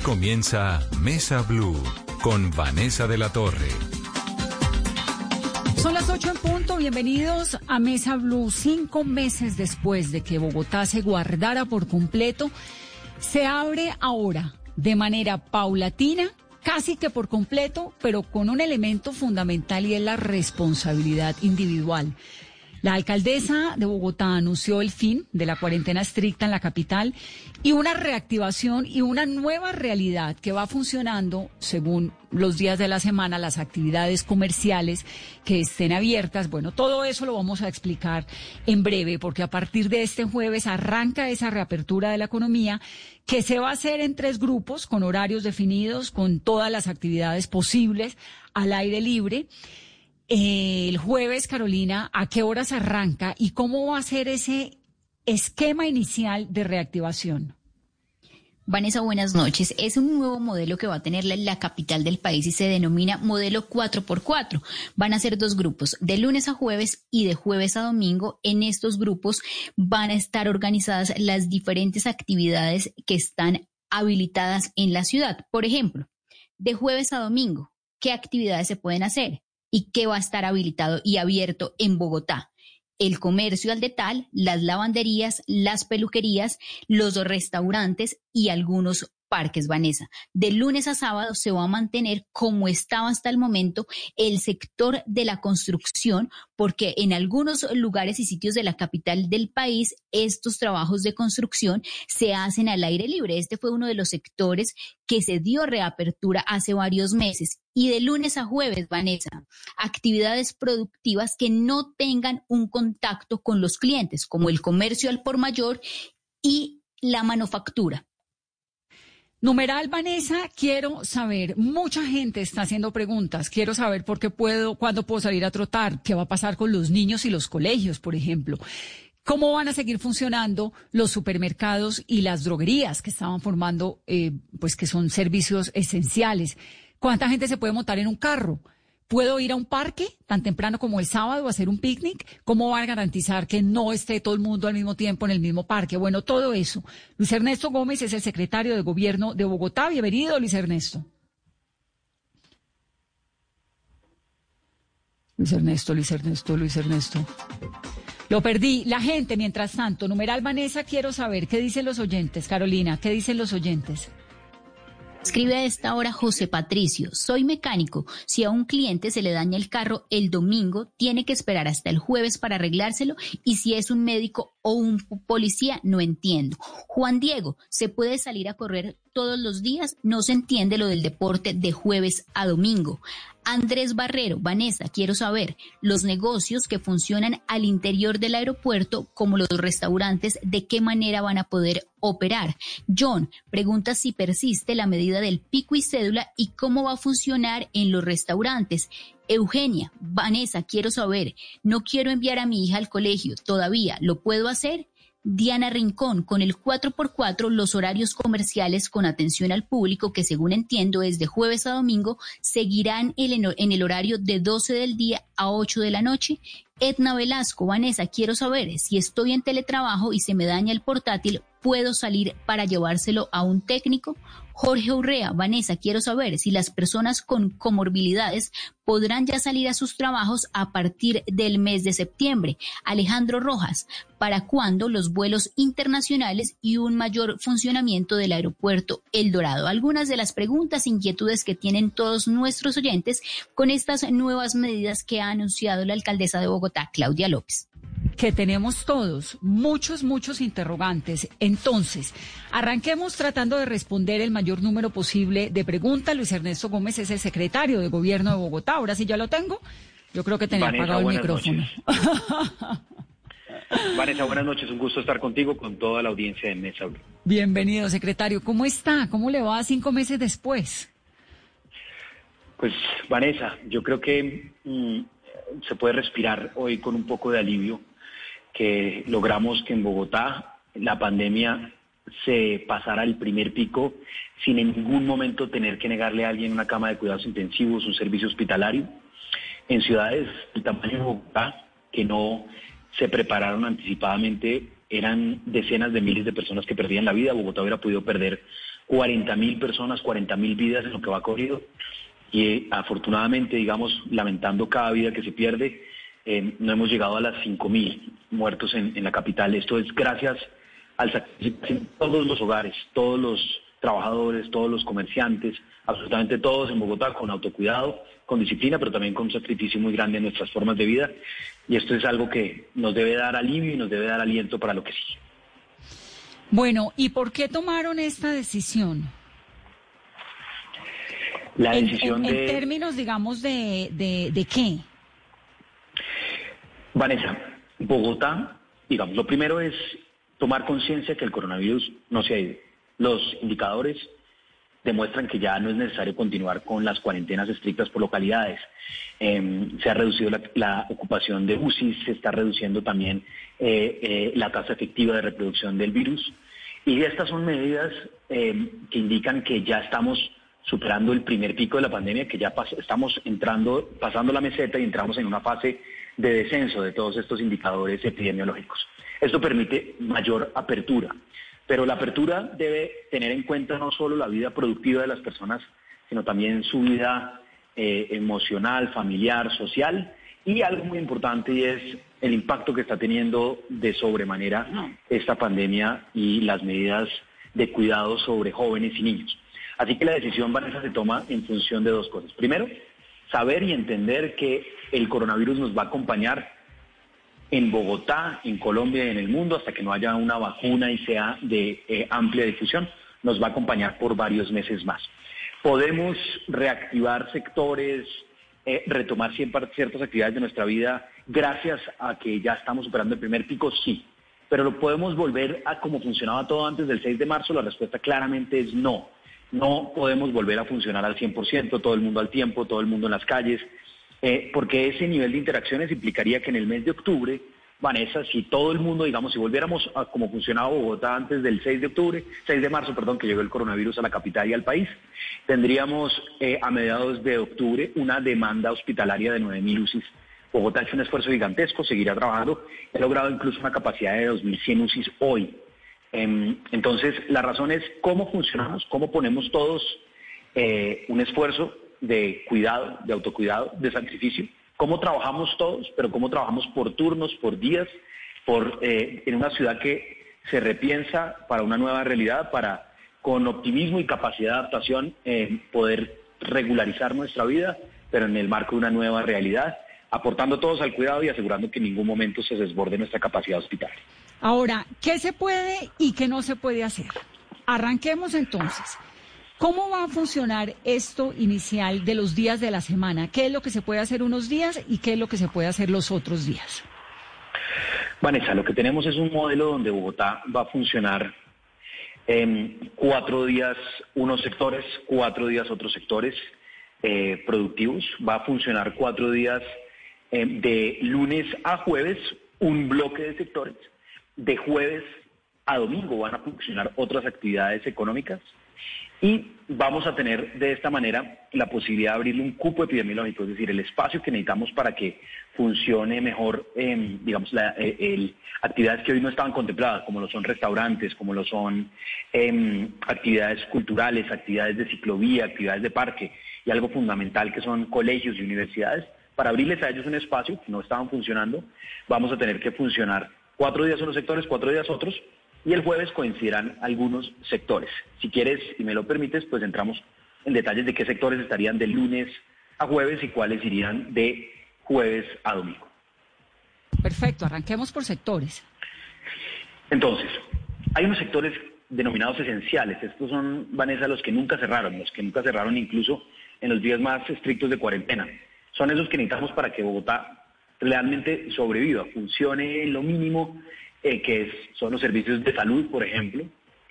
Comienza Mesa Blue con Vanessa de la Torre. Son las 8 en punto, bienvenidos a Mesa Blue. Cinco meses después de que Bogotá se guardara por completo, se abre ahora de manera paulatina, casi que por completo, pero con un elemento fundamental y es la responsabilidad individual. La alcaldesa de Bogotá anunció el fin de la cuarentena estricta en la capital y una reactivación y una nueva realidad que va funcionando según los días de la semana, las actividades comerciales que estén abiertas. Bueno, todo eso lo vamos a explicar en breve porque a partir de este jueves arranca esa reapertura de la economía que se va a hacer en tres grupos con horarios definidos, con todas las actividades posibles al aire libre el jueves, Carolina, ¿a qué horas arranca y cómo va a ser ese esquema inicial de reactivación? Vanessa, buenas noches. Es un nuevo modelo que va a tener la, capital del país y se denomina modelo 4x4. Van a ser dos grupos, de lunes a jueves y de jueves a domingo. En estos grupos van a estar organizadas las diferentes actividades que están habilitadas en la ciudad. Por ejemplo, de jueves a domingo, ¿qué actividades se pueden hacer? Y qué va a estar habilitado y abierto en Bogotá. El comercio al detal, las lavanderías, las peluquerías, los restaurantes y algunos Parques Vanessa. De lunes a sábado se va a mantener como estaba hasta el momento el sector de la construcción, porque en algunos lugares y sitios de la capital del país estos trabajos de construcción se hacen al aire libre. Este fue uno de los sectores que se dio reapertura hace varios meses. Y de lunes a jueves, Vanessa, actividades productivas que no tengan un contacto con los clientes, como el comercio al por mayor y la manufactura. Numeral Vanessa, quiero saber, mucha gente está haciendo preguntas, quiero saber por qué puedo, cuándo puedo salir a trotar, qué va a pasar con los niños y los colegios, por ejemplo. ¿Cómo van a seguir funcionando los supermercados y las droguerías que estaban formando, eh, pues que son servicios esenciales? ¿Cuánta gente se puede montar en un carro? ¿Puedo ir a un parque tan temprano como el sábado a hacer un picnic? ¿Cómo van a garantizar que no esté todo el mundo al mismo tiempo en el mismo parque? Bueno, todo eso. Luis Ernesto Gómez es el secretario de Gobierno de Bogotá. Bienvenido, Luis Ernesto. Luis Ernesto, Luis Ernesto, Luis Ernesto. Lo perdí. La gente, mientras tanto, numeral Vanessa, quiero saber qué dicen los oyentes. Carolina, ¿qué dicen los oyentes? Escribe a esta hora José Patricio, soy mecánico. Si a un cliente se le daña el carro el domingo, tiene que esperar hasta el jueves para arreglárselo y si es un médico o un policía, no entiendo. Juan Diego, ¿se puede salir a correr todos los días? No se entiende lo del deporte de jueves a domingo. Andrés Barrero, Vanessa, quiero saber, los negocios que funcionan al interior del aeropuerto, como los restaurantes, ¿de qué manera van a poder operar? John, pregunta si persiste la medida del pico y cédula y cómo va a funcionar en los restaurantes. Eugenia, Vanessa, quiero saber, no quiero enviar a mi hija al colegio, todavía, ¿lo puedo hacer? Diana Rincón, con el 4x4 los horarios comerciales con atención al público, que según entiendo es de jueves a domingo, seguirán en el horario de 12 del día a 8 de la noche. Edna Velasco, Vanessa, quiero saber si estoy en teletrabajo y se me daña el portátil, ¿puedo salir para llevárselo a un técnico? Jorge Urrea, Vanessa, quiero saber si las personas con comorbilidades podrán ya salir a sus trabajos a partir del mes de septiembre. Alejandro Rojas, ¿para cuándo los vuelos internacionales y un mayor funcionamiento del aeropuerto El Dorado? Algunas de las preguntas, e inquietudes que tienen todos nuestros oyentes con estas nuevas medidas que ha anunciado la alcaldesa de Bogotá, Claudia López que tenemos todos, muchos, muchos interrogantes. Entonces, arranquemos tratando de responder el mayor número posible de preguntas. Luis Ernesto Gómez es el secretario de Gobierno de Bogotá. Ahora sí ya lo tengo. Yo creo que tenía apagado el micrófono. Vanessa, buenas noches. Un gusto estar contigo, con toda la audiencia de Mesa Bienvenido, secretario. ¿Cómo está? ¿Cómo le va cinco meses después? Pues, Vanessa, yo creo que mm, se puede respirar hoy con un poco de alivio que logramos que en Bogotá la pandemia se pasara el primer pico sin en ningún momento tener que negarle a alguien una cama de cuidados intensivos, un servicio hospitalario. En ciudades del tamaño de Bogotá, que no se prepararon anticipadamente, eran decenas de miles de personas que perdían la vida. Bogotá hubiera podido perder 40 mil personas, 40 mil vidas en lo que va corrido. Y eh, afortunadamente, digamos, lamentando cada vida que se pierde, eh, no hemos llegado a las 5 mil muertos en, en, la capital. Esto es gracias al sacrificio de todos los hogares, todos los trabajadores, todos los comerciantes, absolutamente todos en Bogotá con autocuidado, con disciplina, pero también con un sacrificio muy grande en nuestras formas de vida. Y esto es algo que nos debe dar alivio y nos debe dar aliento para lo que sigue. Bueno, ¿y por qué tomaron esta decisión? La decisión en, de... En términos, digamos, de, de, de qué? Vanessa, Bogotá, digamos, lo primero es tomar conciencia que el coronavirus no se ha ido. Los indicadores demuestran que ya no es necesario continuar con las cuarentenas estrictas por localidades. Eh, se ha reducido la, ocupación de UCI, se está reduciendo también eh, eh, la tasa efectiva de reproducción del virus. Y estas son medidas eh, que indican que ya estamos superando el primer pico de la pandemia, que ya estamos entrando, pasando la meseta y entramos en una fase de descenso de todos estos indicadores epidemiológicos. Esto permite mayor apertura, pero la apertura debe tener en cuenta no solo la vida productiva de las personas, sino también su vida eh, emocional, familiar, social y algo muy importante y es el impacto que está teniendo de sobremanera esta pandemia y las medidas de cuidado sobre jóvenes y niños. Así que la decisión, Vanessa, se toma en función de dos cosas. Primero, saber y entender que el coronavirus nos va a acompañar en Bogotá, en Colombia y en el mundo hasta que no haya una vacuna y sea de eh, amplia difusión. Nos va a acompañar por varios meses más. Podemos reactivar sectores, eh, retomar ciertas actividades de nuestra vida gracias a que ya estamos superando el primer pico, sí. Pero lo podemos volver a como funcionaba todo antes del 6 de marzo, la respuesta claramente es no. No podemos volver a funcionar al 100%, todo el mundo al tiempo, todo el mundo en las calles, eh, porque ese nivel de interacciones implicaría que en el mes de octubre, Vanessa, si todo el mundo, digamos, si volviéramos a como funcionaba Bogotá antes del 6 de octubre, 6 de marzo, perdón, que llegó el coronavirus a la capital y al país, tendríamos eh, a mediados de octubre una demanda hospitalaria de 9.000 UCIs. Bogotá ha hecho un esfuerzo gigantesco, seguirá trabajando, ha logrado incluso una capacidad de 2.100 UCIs hoy. Eh, entonces, la razón es cómo funcionamos, cómo ponemos todos eh, un esfuerzo de cuidado, de autocuidado, de sacrificio, cómo trabajamos todos, pero cómo trabajamos por turnos, por días, por, eh, en una ciudad que se repiensa para una nueva realidad, para con optimismo y capacidad de adaptación eh, poder regularizar nuestra vida, pero en el marco de una nueva realidad, aportando todos al cuidado y asegurando que en ningún momento se desborde nuestra capacidad hospitalaria. Ahora, ¿qué se puede y qué no se puede hacer? Arranquemos entonces. ¿Cómo va a funcionar esto inicial de los días de la semana? ¿Qué es lo que se puede hacer unos días y qué es lo que se puede hacer los otros días? Vanessa, lo que tenemos es un modelo donde Bogotá va a funcionar en cuatro días unos sectores, cuatro días otros sectores eh, productivos. Va a funcionar cuatro días eh, de lunes a jueves, un bloque de sectores. De jueves a domingo van a funcionar otras actividades económicas y vamos a tener de esta manera la posibilidad de abrirle un cupo epidemiológico, es decir, el espacio que necesitamos para que funcione mejor, eh, digamos, eh, actividades que hoy no estaban contempladas, como lo son restaurantes, como lo son eh, actividades culturales, actividades de ciclovía, actividades de parque, y algo fundamental que son colegios y universidades. Para abrirles a ellos un espacio que no estaban funcionando, vamos a tener que funcionar cuatro días unos sectores, cuatro días otros, y el jueves coincidirán algunos sectores. Si quieres y me lo permites, pues entramos en detalles de qué sectores estarían de lunes a jueves y cuáles irían de jueves a domingo. Perfecto, arranquemos por sectores. Entonces, hay unos sectores denominados esenciales. Estos son, Vanessa, los que nunca cerraron, los que nunca cerraron incluso en los días más estrictos de cuarentena. Son esos que necesitamos para que Bogotá realmente sobreviva, funcione lo mínimo eh, que es, son los servicios de salud, por ejemplo,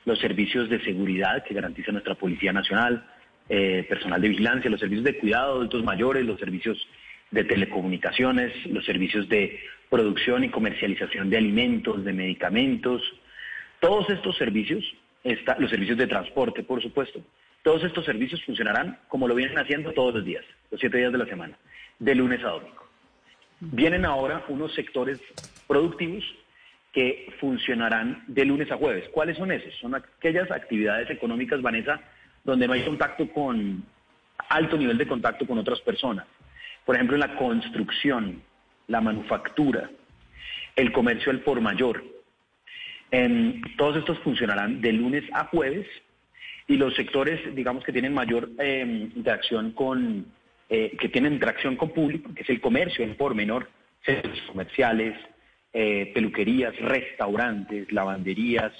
los servicios de seguridad que garantiza nuestra Policía Nacional, eh, personal de vigilancia, los servicios de cuidado de adultos mayores, los servicios de telecomunicaciones, los servicios de producción y comercialización de alimentos, de medicamentos. Todos estos servicios, está, los servicios de transporte, por supuesto, todos estos servicios funcionarán como lo vienen haciendo todos los días, los siete días de la semana, de lunes a domingo. Vienen ahora unos sectores productivos que funcionarán de lunes a jueves. ¿Cuáles son esos? Son aquellas actividades económicas, Vanessa, donde no hay contacto con alto nivel de contacto con otras personas. Por ejemplo, en la construcción, la manufactura, el comercio al por mayor. todos estos funcionarán de lunes a jueves y los sectores, digamos, que tienen mayor em, interacción con, eh, que tienen interacción con público, que es el comercio, el por menor, centros comerciales, eh, peluquerías, restaurantes, lavanderías,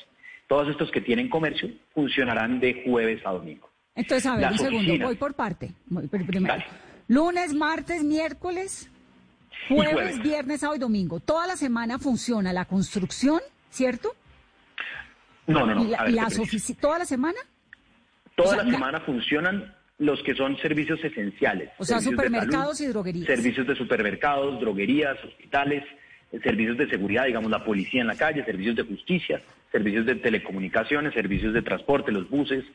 todos estos que tienen comercio funcionarán de jueves a domingo. Entonces, a ver, un segundo, voy por parte. primero. Lunes, martes, miércoles, jueves, viernes, sábado y domingo. Toda la semana funciona la construcción, ¿cierto? No, no, no. ¿Y, las ¿Toda la semana? Toda la semana funcionan los que son servicios esenciales. O sea, supermercados y droguerías. Servicios de supermercados, droguerías, hospitales, servicios de seguridad, digamos la policía en la calle, servicios de justicia, servicios de telecomunicaciones, servicios de transporte, los buses,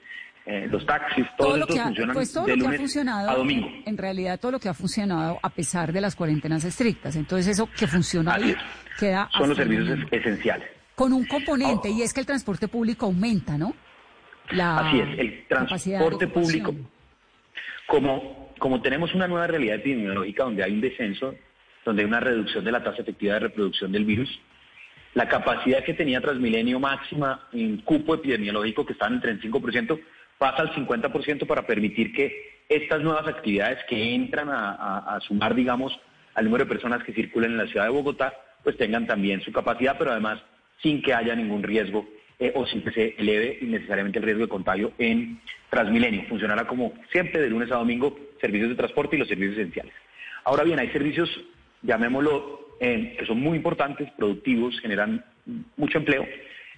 eh, los taxis, todo, lo que ha, pues todo lo que ha funcionado, a domingo. En, realidad todo lo que ha funcionado a pesar de las cuarentenas estrictas. Entonces eso que funciona ahí queda... Son los servicios esenciales. Con un componente, y es que el transporte público aumenta, ¿no? Así es, el transporte público, como, como tenemos una nueva realidad epidemiológica donde hay un descenso, donde hay una reducción de la tasa efectiva de reproducción del virus, la capacidad que tenía Transmilenio máxima en cupo epidemiológico, que estaba en el 35%, pasa al 50% para permitir que estas nuevas actividades que entran a, sumar, digamos, al número de personas que circulan en la ciudad de Bogotá, pues tengan también su capacidad, pero además sin que haya ningún riesgo eh, o sin que se eleve innecesariamente el riesgo de contagio en Transmilenio. Funcionará como siempre de lunes a domingo servicios de transporte y los servicios esenciales. Ahora bien, hay servicios, llamémoslo, eh, que son muy importantes, productivos, generan mucho empleo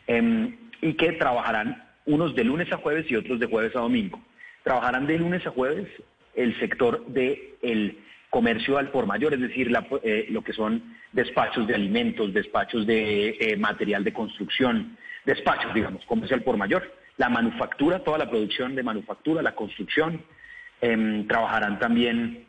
em, y que trabajarán unos de lunes a jueves y otros de jueves a domingo. Trabajarán de lunes a jueves el sector del comercio al por mayor, es decir, eh, lo que son despachos de alimentos, despachos de eh, material de construcción, despachos, digamos, comercio al por mayor. La manufactura, toda la producción de manufactura, la construcción, em, trabajarán también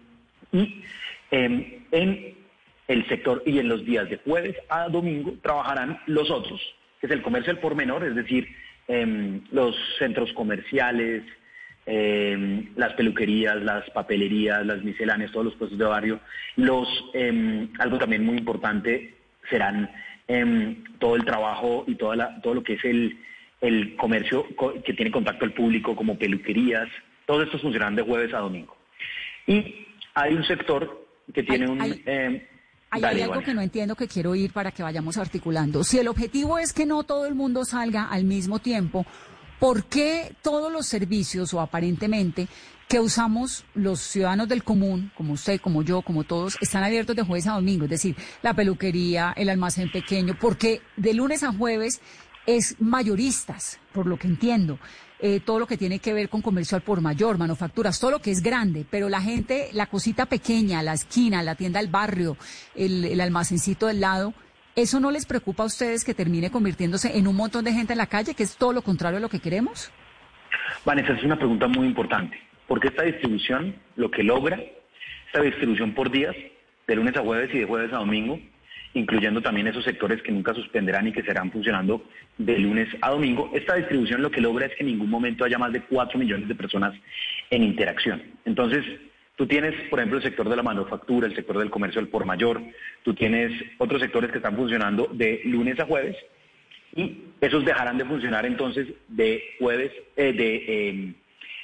y em, en el sector y en los días de jueves a domingo trabajarán los otros, que es el comercio al por menor, es decir, Em, los centros comerciales, em, las peluquerías, las papelerías, las misceláneas, todos los puestos de barrio. Los, em, algo también muy importante serán todo el trabajo y toda la, todo lo que es el, el comercio que tiene contacto al público, como peluquerías. Todos estos funcionarán de jueves a domingo. Y hay un sector que tiene un... Hay, algo que no entiendo que quiero ir para que vayamos articulando. Si el objetivo es que no todo el mundo salga al mismo tiempo, ¿por qué todos los servicios o aparentemente que usamos los ciudadanos del común, como usted, como yo, como todos, están abiertos de jueves a domingo? Es decir, la peluquería, el almacén pequeño, porque de lunes a jueves es mayoristas, por lo que entiendo. Eh, todo lo que tiene que ver con comercio al por mayor, manufacturas, todo lo que es grande, pero la gente, la cosita pequeña, la esquina, la tienda del barrio, el, el almacencito del lado, ¿eso no les preocupa a ustedes que termine convirtiéndose en un montón de gente en la calle, que es todo lo contrario a lo que queremos? Vanessa, es una pregunta muy importante, porque esta distribución, lo que logra, esta distribución por días, de lunes a jueves y de jueves a domingo, incluyendo también esos sectores que nunca suspenderán y que serán funcionando de lunes a domingo. Esta distribución lo que logra es que en ningún momento haya más de 4 millones de personas en interacción. Entonces, tú tienes, por ejemplo, el sector de la manufactura, el sector del comercio al por mayor, tú tienes otros sectores que están funcionando de lunes a jueves y esos dejarán de funcionar entonces de jueves, eh, de, em,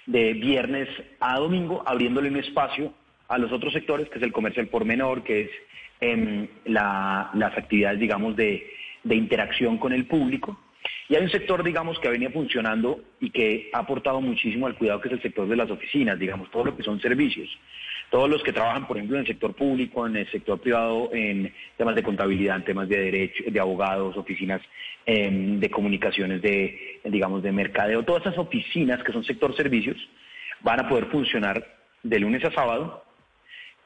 de viernes a domingo, abriéndole un espacio a los otros sectores, que es el comercio al por menor, que es en las actividades, digamos, de, interacción con el público. Y hay un sector, digamos, que ha venido funcionando y que ha aportado muchísimo al cuidado, que es el sector de las oficinas, digamos, todo lo que son servicios. Todos los que trabajan, por ejemplo, en el sector público, en el sector privado, en temas de contabilidad, en temas de derecho, de abogados, oficinas em, de comunicaciones, de, digamos, de mercadeo, todas esas oficinas que son sector servicios, van a poder funcionar de lunes a sábado.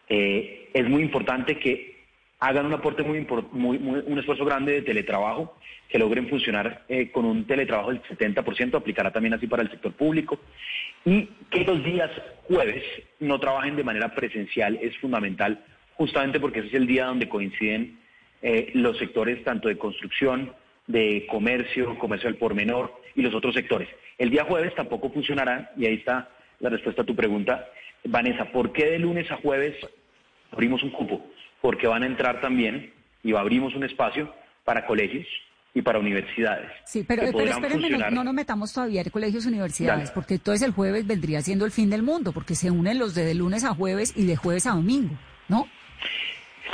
Eh, es muy importante que hagan un aporte muy, muy, un esfuerzo grande de teletrabajo, que logren funcionar eh, con un teletrabajo del 70%, aplicará también así para el sector público, y que los días jueves no trabajen de manera presencial es fundamental, justamente porque ese es el día donde coinciden eh, los sectores tanto de construcción, de comercio, comercio al por menor y los otros sectores. El día jueves tampoco funcionará, y ahí está la respuesta a tu pregunta, Vanessa, ¿por qué de lunes a jueves abrimos un cupo? Porque van a entrar también y abrimos un espacio para colegios y para universidades. Sí, pero, pero no, nos metamos todavía en colegios y universidades, porque entonces el jueves vendría siendo el fin del mundo, porque se unen los de, de lunes a jueves y de jueves a domingo, ¿no?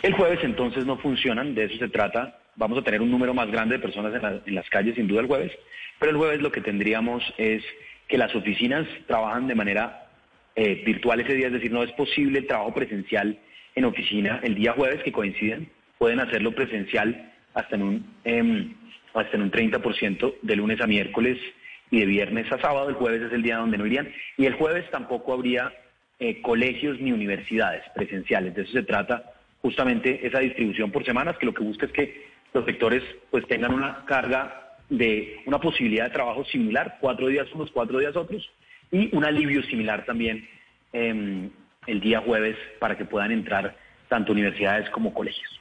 El jueves entonces no funcionan, de eso se trata. Vamos a tener un número más grande de personas en, las calles, sin duda, el jueves, pero el jueves lo que tendríamos es que las oficinas trabajan de manera eh, virtual ese día, es decir, no es posible el trabajo presencial en oficina el día jueves que coinciden, pueden hacerlo presencial hasta en un, eh, hasta en un 30% de lunes a miércoles y de viernes a sábado, el jueves es el día donde no irían, y el jueves tampoco habría eh, colegios ni universidades presenciales, de eso se trata justamente esa distribución por semanas, que lo que busca es que los sectores pues tengan una carga de una posibilidad de trabajo similar, cuatro días unos, cuatro días otros, y un alivio similar también em, el día jueves para que puedan entrar tanto universidades como colegios.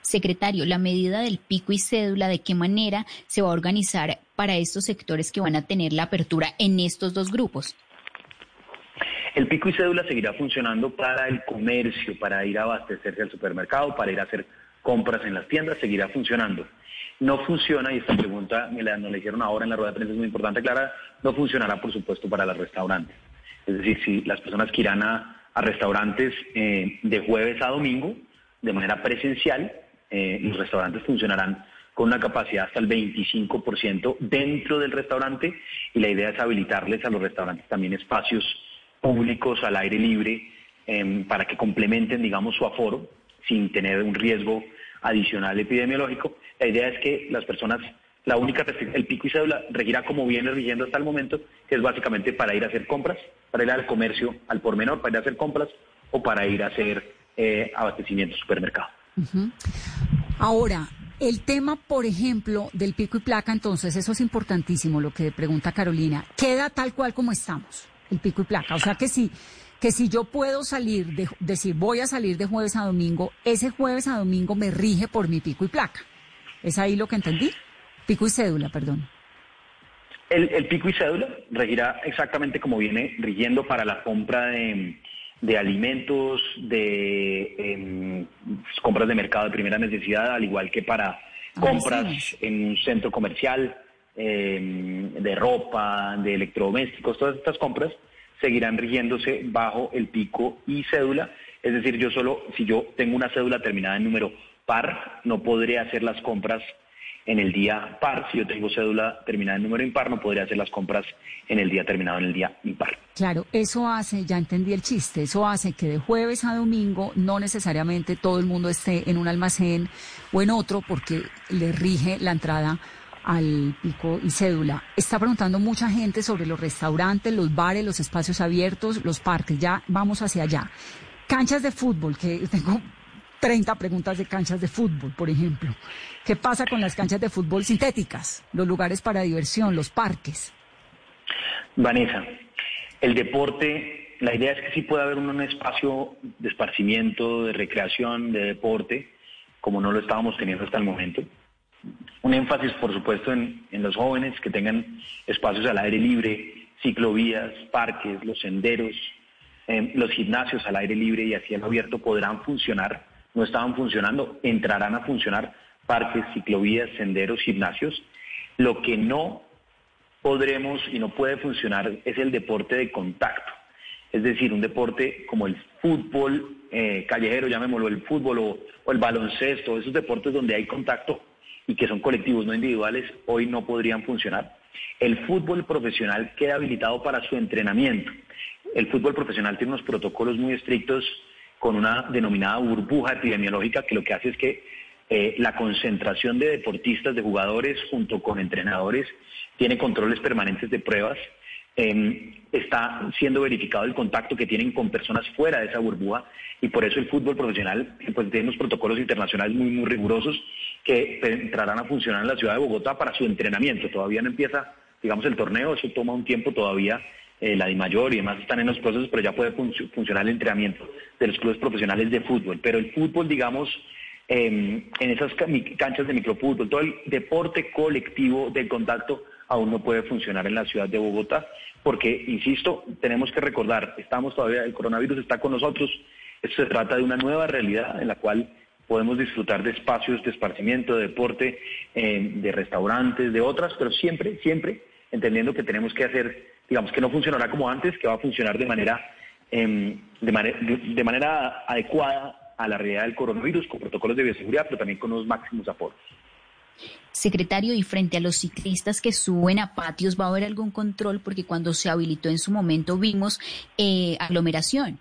Secretario, la medida del pico y cédula, ¿de qué manera se va a organizar para estos sectores que van a tener la apertura en estos dos grupos? El pico y cédula seguirá funcionando para el comercio, para ir a abastecerse al supermercado, para ir a hacer compras en las tiendas, seguirá funcionando. No funciona, y esta pregunta me la, nos la hicieron ahora en la rueda de prensa, es muy importante aclarar, no funcionará, por supuesto, para los restaurantes. Es decir, si las personas que irán a, restaurantes eh, de jueves a domingo, de manera presencial, eh, los restaurantes funcionarán con una capacidad hasta el 25% dentro del restaurante y la idea es habilitarles a los restaurantes también espacios públicos al aire libre em, para que complementen, digamos, su aforo sin tener un riesgo adicional epidemiológico. La idea es que las personas, la única, el pico y cédula regirá como viene rigiendo hasta el momento, que es básicamente para ir a hacer compras, para ir al comercio al por menor, para ir a hacer compras o para ir a hacer eh, abastecimiento supermercado. Ahora, el tema, por ejemplo, del pico y placa, entonces, eso es importantísimo, lo que pregunta Carolina, queda tal cual como estamos el pico y placa. O sea que si, que si yo puedo salir, de, decir voy a salir de jueves a domingo, ese jueves a domingo me rige por mi pico y placa. ¿Es ahí lo que entendí? Pico y cédula, perdón. El, pico y cédula regirá exactamente como viene rigiendo para la compra de, alimentos, de em, compras de mercado de primera necesidad, al igual que para compras en un centro comercial, Em, de ropa, de electrodomésticos, todas estas compras seguirán rigiéndose bajo el pico y cédula. Es decir, yo solo, si yo tengo una cédula terminada en número par, no podré hacer las compras en el día par. Si yo tengo cédula terminada en número impar, no podré hacer las compras en el día terminado en el día impar. Claro, eso hace, ya entendí el chiste, eso hace que de jueves a domingo no necesariamente todo el mundo esté en un almacén o en otro porque le rige la entrada al pico y cédula. Está preguntando mucha gente sobre los restaurantes, los bares, los espacios abiertos, los parques. Ya vamos hacia allá. Canchas de fútbol, que tengo 30 preguntas de canchas de fútbol, por ejemplo. ¿Qué pasa con las canchas de fútbol sintéticas, los lugares para diversión, los parques? Vanessa, el deporte, la idea es que sí puede haber un espacio de esparcimiento, de recreación, de deporte, como no lo estábamos teniendo hasta el momento un énfasis, por supuesto, en, los jóvenes que tengan espacios al aire libre, ciclovías, parques, los senderos, em, los gimnasios al aire libre y a cielo abierto podrán funcionar. No estaban funcionando, entrarán a funcionar parques, ciclovías, senderos, gimnasios. Lo que no podremos y no puede funcionar es el deporte de contacto. Es decir, un deporte como el fútbol eh, callejero, llamémoslo el fútbol o, o el baloncesto, esos deportes donde hay contacto, y que son colectivos, no individuales, hoy no podrían funcionar. El fútbol profesional queda habilitado para su entrenamiento. El fútbol profesional tiene unos protocolos muy estrictos con una denominada burbuja epidemiológica que lo que hace es que eh, la concentración de deportistas, de jugadores, junto con entrenadores, tiene controles permanentes de pruebas Em, está siendo verificado el contacto que tienen con personas fuera de esa burbuja y por eso el fútbol profesional pues tiene unos protocolos internacionales muy muy rigurosos que entrarán a funcionar en la ciudad de Bogotá para su entrenamiento. Todavía no empieza, digamos, el torneo, eso toma un tiempo todavía. Eh, la mayor y demás están en los procesos, pero ya puede funcionar el entrenamiento de los clubes profesionales de fútbol. Pero el fútbol, digamos, em, en esas canchas de microfútbol, todo el deporte colectivo de contacto aún no puede funcionar en la ciudad de Bogotá, porque, insisto, tenemos que recordar, estamos todavía, el coronavirus está con nosotros, esto se trata de una nueva realidad en la cual podemos disfrutar de espacios de esparcimiento, de deporte, eh, de restaurantes, de otras, pero siempre, siempre entendiendo que tenemos que hacer, digamos, que no funcionará como antes, que va a funcionar de manera, em, de, manera adecuada a la realidad del coronavirus, con protocolos de bioseguridad, pero también con los máximos aforos. Secretario, y frente a los ciclistas que suben a patios, ¿va a haber algún control? Porque cuando se habilitó en su momento vimos eh, aglomeración.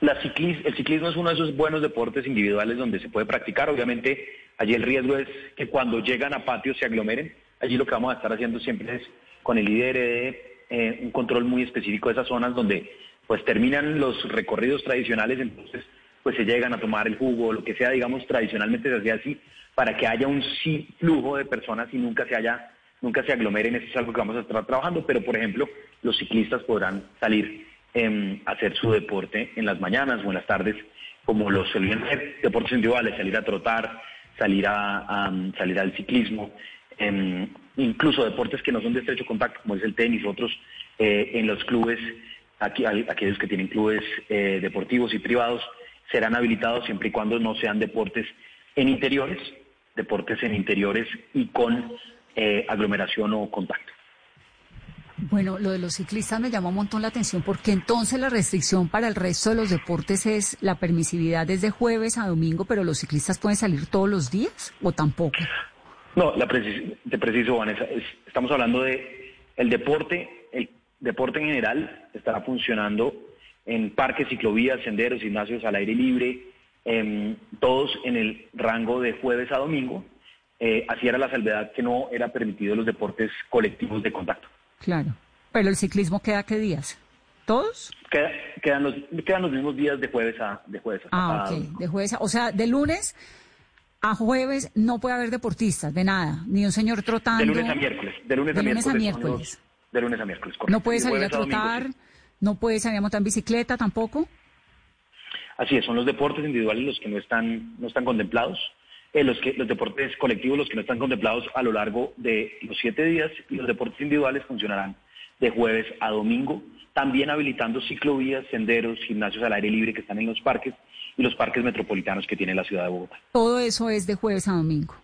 La el ciclismo es uno de esos buenos deportes individuales donde se puede practicar. Obviamente, allí el riesgo es que cuando llegan a patios se aglomeren. Allí lo que vamos a estar haciendo siempre es con el IDRD eh, un control muy específico de esas zonas donde pues terminan los recorridos tradicionales, entonces pues se llegan a tomar el jugo, lo que sea, digamos, tradicionalmente se hacía así, para que haya un sí flujo de personas y nunca se haya, nunca se aglomeren, eso es algo que vamos a estar trabajando, pero por ejemplo, los ciclistas podrán salir eh, a hacer su deporte en las mañanas o en las tardes, como los suelen hacer, deportes individuales, salir a trotar, salir a, salir al ciclismo, em, incluso deportes que no son de estrecho contacto, como es el tenis, otros eh, en los clubes, aquí, aquellos que tienen clubes eh, deportivos y privados, serán habilitados siempre y cuando no sean deportes en interiores, deportes en interiores y con eh, aglomeración o contacto. Bueno, lo de los ciclistas me llamó un montón la atención porque entonces la restricción para el resto de los deportes es la permisividad desde jueves a domingo, pero los ciclistas pueden salir todos los días o tampoco. No, la te preciso, Vanessa, estamos hablando de el deporte, el deporte en general estará funcionando en parques, ciclovías, senderos, gimnasios al aire libre, em, todos en el rango de jueves a domingo. Eh, así era la salvedad que no era permitido los deportes colectivos de contacto. Claro. Pero el ciclismo queda qué días? ¿Todos? quedan, los, quedan los mismos días de jueves a de jueves Ah, ok. De jueves o sea, de lunes a jueves no puede haber deportistas, de nada, ni un señor trotando. De lunes a miércoles. De lunes, a, miércoles, de lunes a miércoles, correcto. No puede salir a trotar, no puede salir a montar en bicicleta tampoco. Así es, son los deportes individuales los que no están, no están contemplados. Eh, los, que, los deportes colectivos los que no están contemplados a lo largo de los siete días y los deportes individuales funcionarán de jueves a domingo, también habilitando ciclovías, senderos, gimnasios al aire libre que están en los parques y los parques metropolitanos que tiene la ciudad de Bogotá. Todo eso es de jueves a domingo.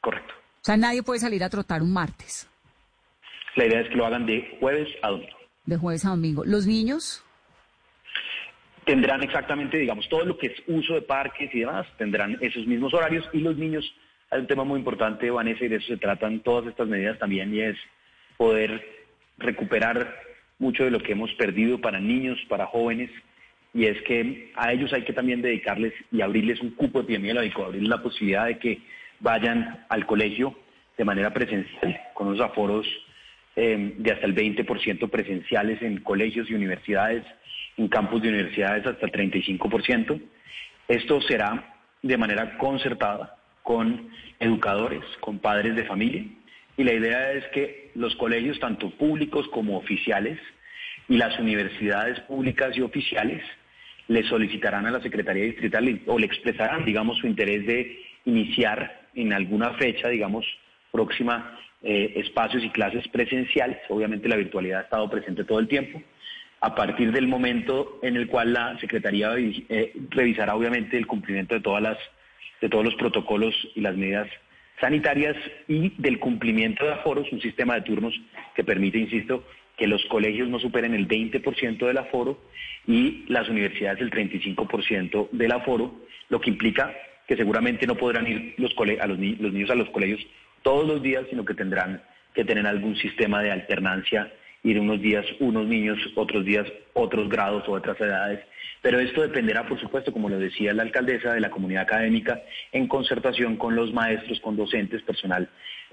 Correcto. O sea, nadie puede salir a trotar un martes. La idea es que lo hagan de jueves a domingo. De jueves a domingo. ¿Los niños? Tendrán exactamente, digamos, todo lo que es uso de parques y demás, tendrán esos mismos horarios y los niños, hay un tema muy importante, Vanessa, y de eso se tratan todas estas medidas también, y es poder recuperar mucho de lo que hemos perdido para niños, para jóvenes, y es que a ellos hay que también dedicarles y abrirles un cupo epidemiológico, abrirles la posibilidad de que vayan al colegio de manera presencial, con unos aforos eh, de hasta el 20% presenciales en colegios y universidades, en campus de universidades hasta el 35%. Esto será de manera concertada con educadores, con padres de familia, y la idea es que los colegios, tanto públicos como oficiales, y las universidades públicas y oficiales, le solicitarán a la Secretaría Distrital o le expresarán, digamos, su interés de iniciar en alguna fecha, digamos, próxima, eh, espacios y clases presenciales. Obviamente la virtualidad ha estado presente todo el tiempo. A partir del momento en el cual la Secretaría eh, revisará, obviamente, el cumplimiento de, todas las, de todos los protocolos y las medidas sanitarias y del cumplimiento de aforos, un sistema de turnos que permite, insisto, que los colegios no superen el 20% del aforo y las universidades el 35% del aforo, lo que implica que seguramente no podrán ir los, los niños a los colegios todos los días, sino que tendrán que tener algún sistema de alternancia, ir unos días unos niños, otros días otros grados o otras edades. Pero esto dependerá, por supuesto, como lo decía la alcaldesa, de la comunidad académica, en concertación con los maestros, con docentes, personal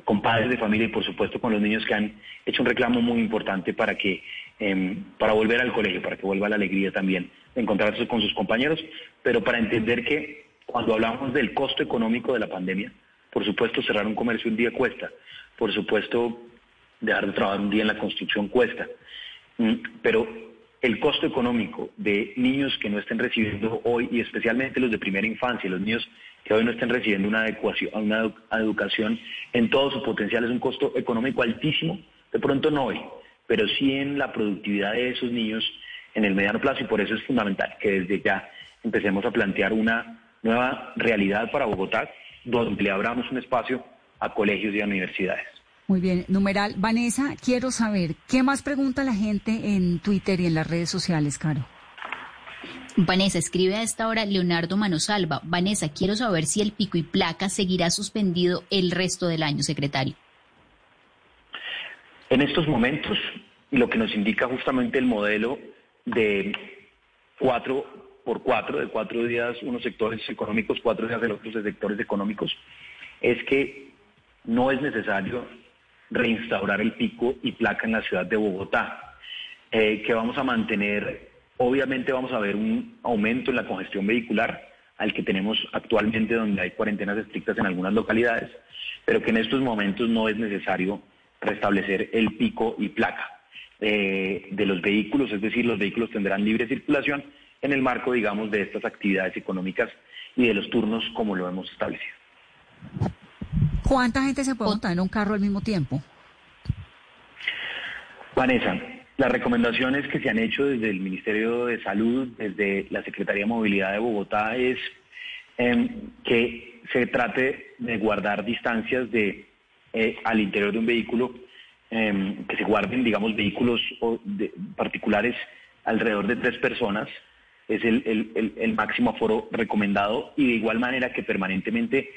con padres de familia y por supuesto con los niños que han hecho un reclamo muy importante para que em, para volver al colegio, para que vuelva la alegría también de encontrarse con sus compañeros, pero para entender que cuando hablamos del costo económico de la pandemia, por supuesto cerrar un comercio un día cuesta, por supuesto dejar de trabajar un día en la construcción cuesta, mm, pero el costo económico de niños que no estén recibiendo hoy, y especialmente los de primera infancia, los niños que hoy no estén recibiendo una, adecuación, una educación en todo su potencial, es un costo económico altísimo, de pronto no hoy, pero sí en la productividad de esos niños en el mediano plazo, y por eso es fundamental que desde ya empecemos a plantear una nueva realidad para Bogotá, donde le abramos un espacio a colegios y a universidades. Muy bien, numeral. Vanessa, quiero saber, ¿qué más pregunta la gente en Twitter y en las redes sociales, Caro? Vanessa, escribe a esta hora Leonardo Manosalva. Vanessa, quiero saber si el pico y placa seguirá suspendido el resto del año, secretario. En estos momentos, lo que nos indica justamente el modelo de cuatro por cuatro, de cuatro días unos sectores económicos, cuatro días de sectores económicos, es que no es necesario reinstaurar el pico y placa en la ciudad de Bogotá, eh, que vamos a mantener, obviamente vamos a ver un aumento en la congestión vehicular al que tenemos actualmente donde hay cuarentenas estrictas en algunas localidades, pero que en estos momentos no es necesario restablecer el pico y placa eh, de los vehículos, es decir, los vehículos tendrán libre circulación en el marco, digamos, de estas actividades económicas y de los turnos como lo hemos establecido. ¿Cuánta gente se puede montar en un carro al mismo tiempo? Vanessa, las recomendaciones que se han hecho desde el Ministerio de Salud, desde la Secretaría de Movilidad de Bogotá, es em, que se trate de guardar distancias de eh, al interior de un vehículo, em, que se guarden, digamos, vehículos particulares alrededor de tres personas, es el máximo aforo recomendado, y de igual manera que permanentemente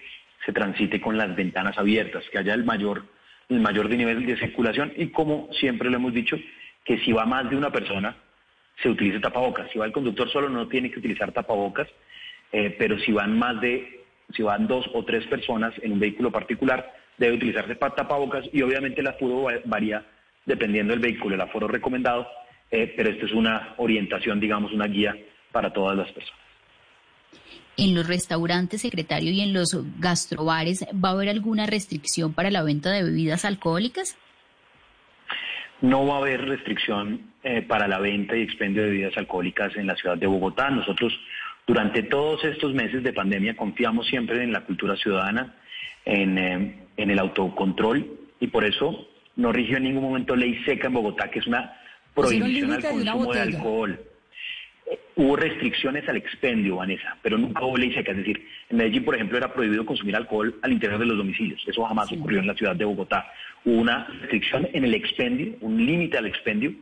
se transite con las ventanas abiertas, que haya el mayor, el mayor nivel de circulación. Y como siempre lo hemos dicho, que si va más de una persona, se utilice tapabocas. Si va el conductor solo no tiene que utilizar tapabocas, eh, pero si van más de, si van dos o tres personas en un vehículo particular, debe utilizarse tapabocas y obviamente el aforo varía dependiendo del vehículo, el aforo recomendado, eh, pero esto es una orientación, digamos, una guía para todas las personas en los restaurantes, secretario, y en los gastrobares, ¿va a haber alguna restricción para la venta de bebidas alcohólicas? No va a haber restricción eh, para la venta y expendio de bebidas alcohólicas en la ciudad de Bogotá. Nosotros, durante todos estos meses de pandemia, confiamos siempre en la cultura ciudadana, en, eh, en el autocontrol, y por eso no rigió en ningún momento ley seca en Bogotá, que es una prohibición al consumo de alcohol hubo restricciones al expendio, Vanessa, pero nunca hubo ley seca. Es decir, en Medellín, por ejemplo, era prohibido consumir alcohol al interior de los domicilios. Eso jamás ocurrió en la ciudad de Bogotá. Hubo una restricción en el expendio, un límite al expendio.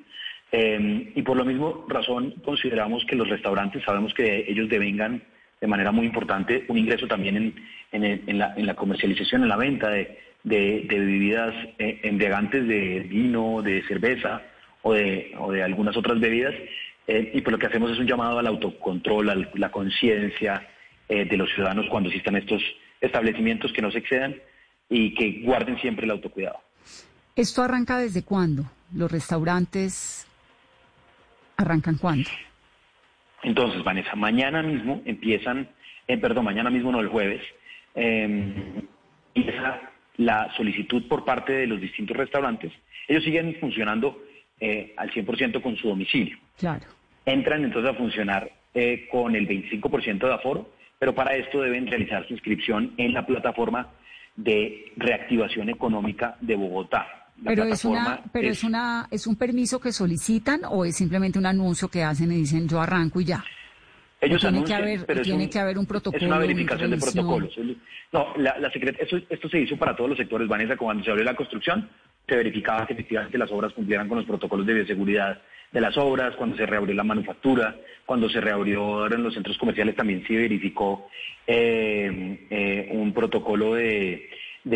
Eh, y por la misma razón consideramos que los restaurantes, sabemos que ellos devengan de manera muy importante un ingreso también en, la, comercialización, en la venta de, bebidas eh, embriagantes, de vino, de cerveza o de, o de algunas otras bebidas eh, y pues lo que hacemos es un llamado al autocontrol, a la conciencia eh, de los ciudadanos cuando existan estos establecimientos que no se excedan y que guarden siempre el autocuidado. ¿Esto arranca desde cuándo? ¿Los restaurantes arrancan cuándo? Entonces, Vanessa, mañana mismo empiezan, eh, perdón, mañana mismo no el jueves, em, empieza la solicitud por parte de los distintos restaurantes. Ellos siguen funcionando al 100% con su domicilio. Claro entran entonces a funcionar eh, con el 25% de aforo, pero para esto deben realizar su inscripción en la plataforma de reactivación económica de Bogotá. pero es una, pero es, una, es un permiso que solicitan o es simplemente un anuncio que hacen y dicen yo arranco y ya. Ellos tiene que haber, pero tiene que haber un protocolo. Es una verificación de protocolos. No, la, la esto, esto se hizo para todos los sectores. Vanessa, cuando se abrió la construcción, se verificaba que efectivamente las obras cumplieran con los protocolos de bioseguridad de las obras, cuando se reabrió la manufactura, cuando se reabrieron los centros comerciales también se verificó eh, eh, un protocolo de,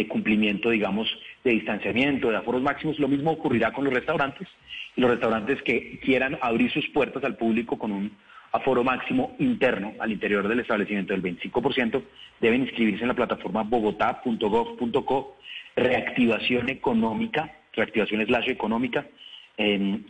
cumplimiento, digamos, de distanciamiento, de aforos máximos. Lo mismo ocurrirá con los restaurantes. Los restaurantes que quieran abrir sus puertas al público con un aforo máximo interno al interior del establecimiento del 25%, deben inscribirse en la plataforma bogotá.gov.co, reactivación económica, reactivación slash económica,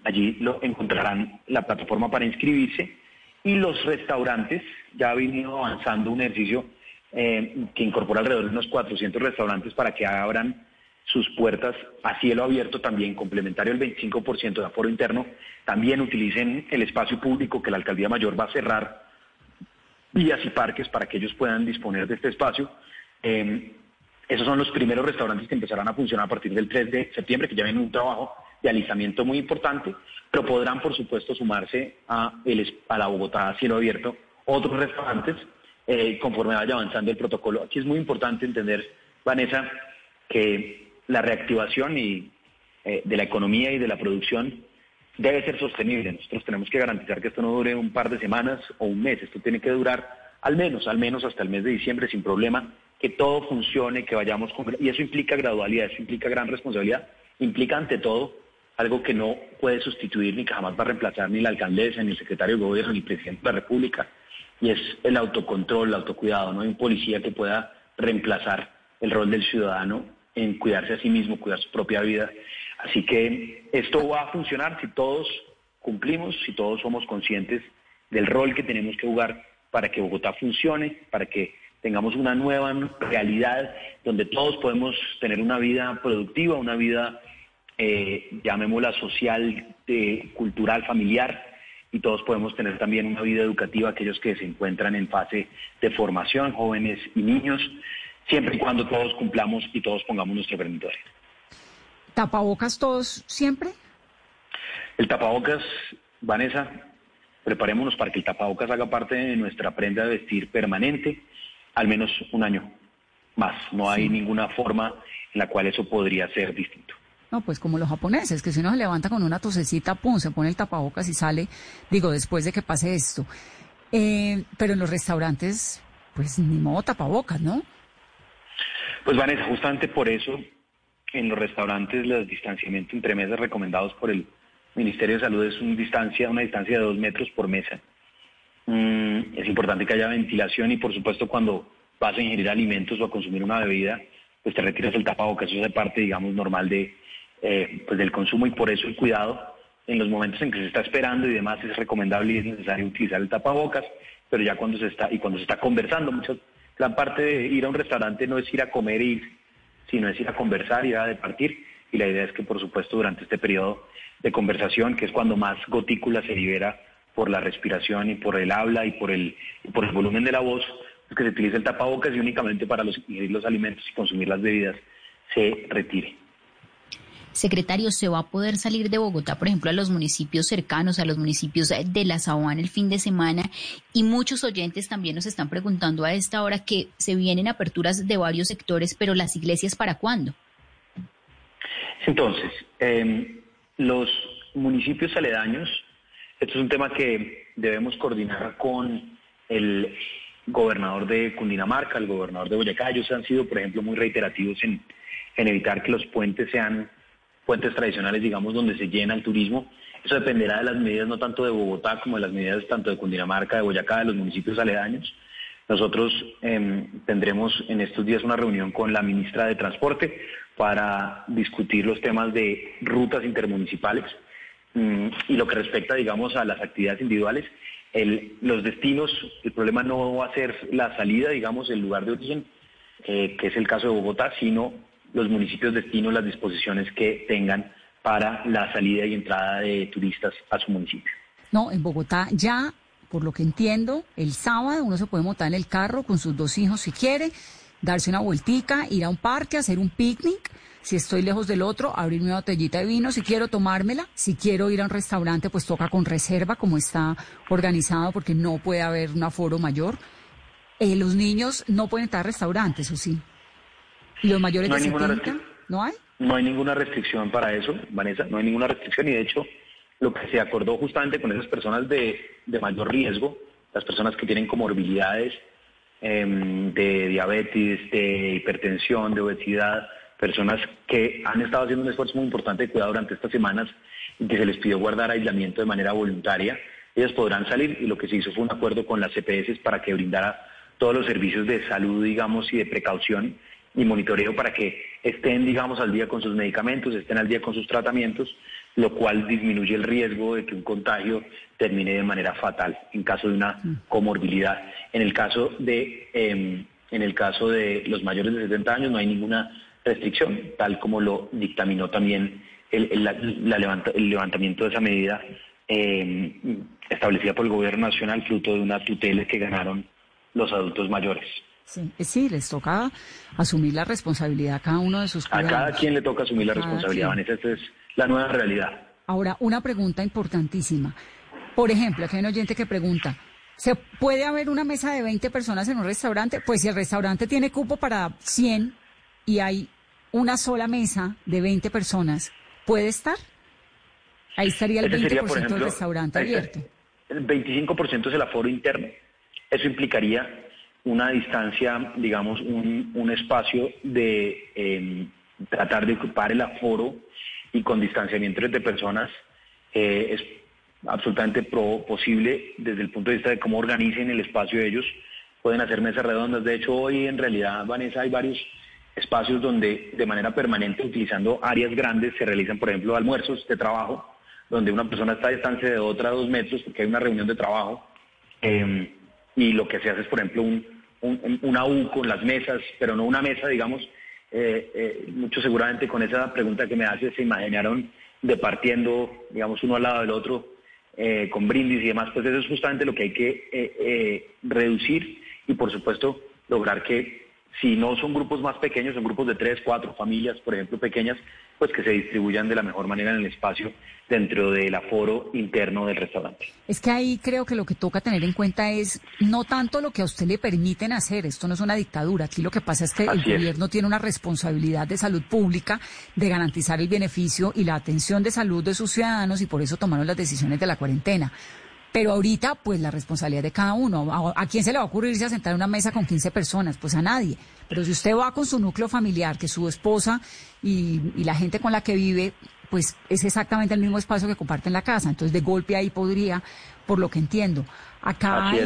allí lo encontrarán la plataforma para inscribirse. Y los restaurantes, ya ha venido avanzando un ejercicio eh, que incorpora alrededor de unos 400 restaurantes para que abran sus puertas a cielo abierto también, complementario el 25% de aforo interno, también utilicen el espacio público que la Alcaldía Mayor va a cerrar, vías y parques para que ellos puedan disponer de este espacio. Eh, esos son los primeros restaurantes que empezarán a funcionar a partir del 3 de septiembre, que ya ven un trabajo de alistamiento muy importante, pero podrán, por supuesto, sumarse a, el, a la Bogotá a cielo abierto otros restaurantes eh, conforme vaya avanzando el protocolo. Aquí es muy importante entender, Vanessa, que la reactivación y, eh, de la economía y de la producción debe ser sostenible. Nosotros tenemos que garantizar que esto no dure un par de semanas o un mes. Esto tiene que durar al menos, al menos hasta el mes de diciembre sin problema, que todo funcione, que vayamos con... Y eso implica gradualidad, eso implica gran responsabilidad, implica ante todo algo que no puede sustituir ni que jamás va a reemplazar ni la alcaldesa, ni el secretario de gobierno, ni el presidente de la República, y es el autocontrol, el autocuidado. No hay un policía que pueda reemplazar el rol del ciudadano en cuidarse a sí mismo, cuidar su propia vida. Así que esto va a funcionar si todos cumplimos, si todos somos conscientes del rol que tenemos que jugar para que Bogotá funcione, para que tengamos una nueva realidad donde todos podemos tener una vida productiva, una vida, eh, llamémosla social, cultural, familiar, y todos podemos tener también una vida educativa, aquellos que se encuentran en fase de formación, jóvenes y niños, siempre y cuando todos cumplamos y todos pongamos nuestro granito ¿Tapabocas todos siempre? El tapabocas, Vanessa, preparémonos para que el tapabocas haga parte de nuestra prenda de vestir permanente, al menos un año más. No hay ninguna forma en la cual eso podría ser distinto. No, pues como los japoneses, que si uno se levanta con una tosecita, pum, se pone el tapabocas y sale, digo, después de que pase esto. Eh, pero en los restaurantes, pues ni modo tapabocas, ¿no? Pues Vanessa, justamente por eso en los restaurantes los distanciamientos entre mesas recomendados por el Ministerio de Salud es una distancia, una distancia de dos metros por mesa. Mm, es importante que haya ventilación y por supuesto cuando vas a ingerir alimentos o a consumir una bebida, pues te retiras el tapabocas, eso es parte, digamos, normal de, eh, pues del consumo y por eso el cuidado en los momentos en que se está esperando y demás es recomendable y es necesario utilizar el tapabocas, pero ya cuando se está y cuando se está conversando, muchas la parte de ir a un restaurante no es ir a comer y ir, sino es ir a conversar, ir a departir y la idea es que por supuesto durante este periodo de conversación, que es cuando más gotícula se libera por la respiración y por el habla y por el, por el volumen de la voz, pues que se utilice el tapabocas y únicamente para los, ingerir los alimentos y consumir las bebidas se retire. Secretario, ¿se va a poder salir de Bogotá, por ejemplo, a los municipios cercanos, a los municipios de la Sabana el fin de semana? Y muchos oyentes también nos están preguntando a esta hora que se vienen aperturas de varios sectores, pero las iglesias para cuándo? Entonces, em, los municipios aledaños, esto es un tema que debemos coordinar con el gobernador de Cundinamarca, el gobernador de Boyacá. Ellos han sido, por ejemplo, muy reiterativos en, en evitar que los puentes sean puentes tradicionales, digamos, donde se llena el turismo. Eso dependerá de las medidas no tanto de Bogotá como de las medidas tanto de Cundinamarca, de Boyacá, de los municipios aledaños. Nosotros em, tendremos en estos días una reunión con la ministra de Transporte para discutir los temas de rutas intermunicipales mm, y lo que respecta, digamos, a las actividades individuales. los destinos, el problema no va a ser la salida, digamos, el lugar de origen, eh, que es el caso de Bogotá, sino los municipios destino las disposiciones que tengan para la salida y entrada de turistas a su municipio. No, en Bogotá ya, por lo que entiendo, el sábado uno se puede montar en el carro con sus dos hijos si quiere, darse una vueltica, ir a un parque, hacer un picnic. Si estoy lejos del otro, abrirme una botellita de vino, si quiero tomármela. Si quiero ir a un restaurante, pues toca con reserva, como está organizado, porque no puede haber un aforo mayor. Eh, los niños no pueden estar en restaurantes, ¿o sí? ¿Y los mayores no de 70? ¿No hay? No hay ninguna restricción para eso, Vanessa, no hay ninguna restricción y de hecho lo que se acordó justamente con esas personas de, mayor riesgo, las personas que tienen comorbilidades em, de diabetes, de hipertensión, de obesidad, personas que han estado haciendo un esfuerzo muy importante de cuidado durante estas semanas y que se les pidió guardar aislamiento de manera voluntaria, ellas podrán salir y lo que se hizo fue un acuerdo con las CPS para que brindara todos los servicios de salud, digamos, y de precaución y monitoreo para que estén, digamos, al día con sus medicamentos, estén al día con sus tratamientos, lo cual disminuye el riesgo de que un contagio termine de manera fatal en caso de una mm. comorbilidad. En el caso de, em, en el caso de los mayores de 70 años no hay ninguna restricción, tal como lo dictaminó también el, levantamiento de esa medida eh, establecida por el gobierno nacional, fruto de una tutela que ganaron los adultos mayores. Sí, eh, sí, les toca asumir la responsabilidad a cada uno de sus cuidados. A cada quien le toca asumir la responsabilidad, Vanessa, esta es la nueva realidad. Ahora, una pregunta importantísima. Por ejemplo, aquí hay un oyente que pregunta, ¿se puede haber una mesa de 20 personas en un restaurante? Pues si el restaurante tiene cupo para 100 y hay una sola mesa de 20 personas, ¿puede estar? Ahí estaría el 20% del restaurante abierto. El 25% es el aforo interno. Eso implicaría una distancia, digamos, un, espacio de em, tratar de ocupar el aforo y con distanciamiento entre personas eh, es absolutamente posible desde el punto de vista de cómo organicen el espacio de ellos. Pueden hacer mesas redondas. De hecho, hoy en realidad, Vanessa, hay varios espacios donde de manera permanente, utilizando áreas grandes, se realizan, por ejemplo, almuerzos de trabajo, donde una persona está a distancia de otra dos metros porque hay una reunión de trabajo. Em, y lo que se hace es, por ejemplo, un, un, una U con las mesas, pero no una mesa, digamos. Eh, eh, muchos seguramente con esa pregunta que me hace se imaginaron departiendo, digamos, uno al lado del otro, eh, con brindis y demás. Pues eso es justamente lo que hay que reducir y, por supuesto, lograr que si no son grupos más pequeños, son grupos de tres, cuatro familias, por ejemplo, pequeñas, pues que se distribuyan de la mejor manera en el espacio dentro del aforo interno del restaurante. Es que ahí creo que lo que toca tener en cuenta es no tanto lo que a usted le permiten hacer, esto no es una dictadura, aquí lo que pasa es que el gobierno tiene una responsabilidad de salud pública de garantizar el beneficio y la atención de salud de sus ciudadanos y por eso tomaron las decisiones de la cuarentena. Pero ahorita, pues la responsabilidad de cada uno. ¿A, quién se le va a ocurrir irse a sentar en una mesa con 15 personas? Pues a nadie. Pero si usted va con su núcleo familiar, que su esposa y, la gente con la que vive, pues es exactamente el mismo espacio que comparten la casa. Entonces, de golpe ahí podría, por lo que entiendo. Acá hay,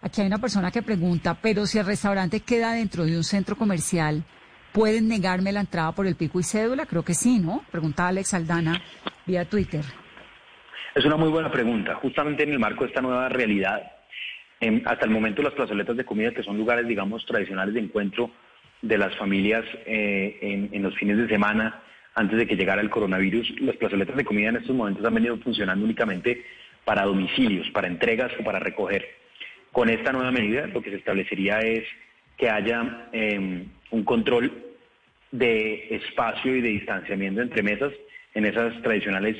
aquí hay una persona que pregunta, pero si el restaurante queda dentro de un centro comercial, ¿pueden negarme la entrada por el pico y cédula? Creo que sí, ¿no? Preguntaba Alex Aldana vía Twitter. Es una muy buena pregunta. Justamente en el marco de esta nueva realidad, hasta el momento las plazoletas de comida, que son lugares, digamos, tradicionales de encuentro de las familias eh, en, los fines de semana, antes de que llegara el coronavirus, las plazoletas de comida en estos momentos han venido funcionando únicamente para domicilios, para entregas o para recoger. Con esta nueva medida, lo que se establecería es que haya em, un control de espacio y de distanciamiento entre mesas en esas tradicionales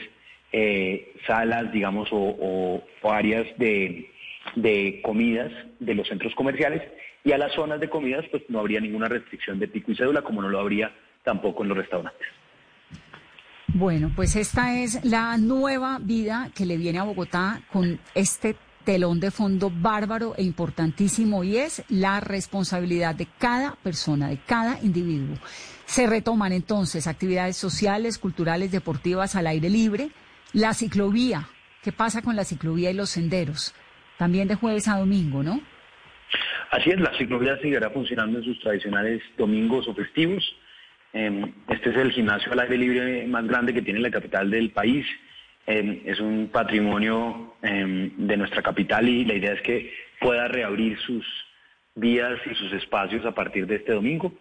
eh, salas, digamos, o, áreas de, comidas de los centros comerciales y a las zonas de comidas pues no habría ninguna restricción de pico y cédula como no lo habría tampoco en los restaurantes. Bueno, pues esta es la nueva vida que le viene a Bogotá con este telón de fondo bárbaro e importantísimo y es la responsabilidad de cada persona, de cada individuo. Se retoman entonces actividades sociales, culturales, deportivas al aire libre, la ciclovía, ¿qué pasa con la ciclovía y los senderos? También de jueves a domingo, ¿no? Así es, la ciclovía seguirá funcionando en sus tradicionales domingos o festivos. Em, este es el gimnasio al aire libre más grande que tiene la capital del país. Em, es un patrimonio em, de nuestra capital y la idea es que pueda reabrir sus vías y sus espacios a partir de este domingo.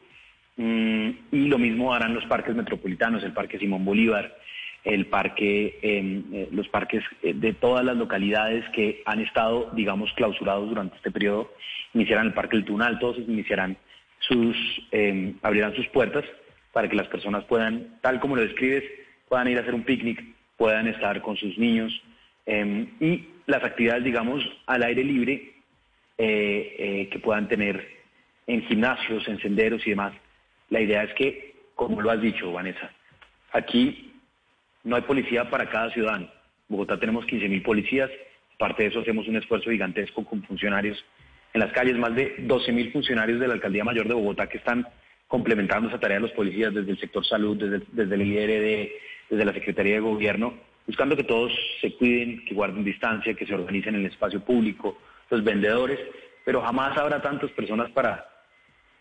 Mm, y lo mismo harán los parques metropolitanos, el Parque Simón Bolívar, el parque, em, eh, los parques eh, de todas las localidades que han estado, digamos, clausurados durante este periodo, iniciarán el Parque del Tunal, todos iniciarán sus, em, abrirán sus puertas para que las personas puedan, tal como lo describes, puedan ir a hacer un picnic, puedan estar con sus niños em, y las actividades, digamos, al aire libre eh, que puedan tener en gimnasios, en senderos y demás. La idea es que, como lo has dicho, Vanessa, aquí no hay policía para cada ciudadano. En Bogotá tenemos 15.000 policías, parte de eso hacemos un esfuerzo gigantesco con funcionarios en las calles, más de 12.000 funcionarios de la Alcaldía Mayor de Bogotá que están complementando esa tarea de los policías desde el sector salud, desde, desde el IRD, desde la Secretaría de Gobierno, buscando que todos se cuiden, que guarden distancia, que se organicen en el espacio público, los vendedores, pero jamás habrá tantas personas para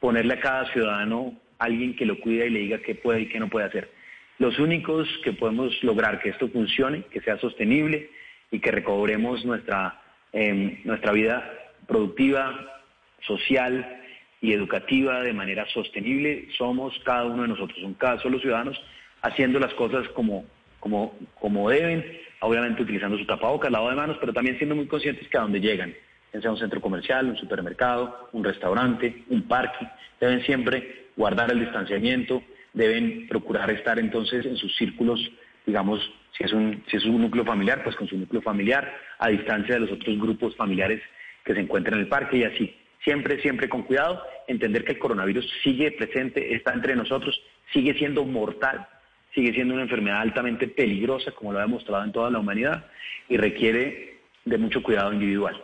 ponerle a cada ciudadano alguien que lo cuida y le diga qué puede y qué no puede hacer los únicos que podemos lograr que esto funcione, que sea sostenible y que recobremos nuestra, em, nuestra vida productiva, social y educativa de manera sostenible. Somos cada uno de nosotros, son cada solo ciudadanos haciendo las cosas como, como, como deben, obviamente utilizando su tapabocas, lavado de manos, pero también siendo muy conscientes que a donde llegan, sea un centro comercial, un supermercado, un restaurante, un parque, deben siempre guardar el distanciamiento, deben procurar estar entonces en sus círculos, digamos, si es un, si es un núcleo familiar, pues con su núcleo familiar, a distancia de los otros grupos familiares que se encuentran en el parque y así. Siempre, siempre con cuidado, entender que el coronavirus sigue presente, está entre nosotros, sigue siendo mortal, sigue siendo una enfermedad altamente peligrosa, como lo ha demostrado en toda la humanidad, y requiere de mucho cuidado individual.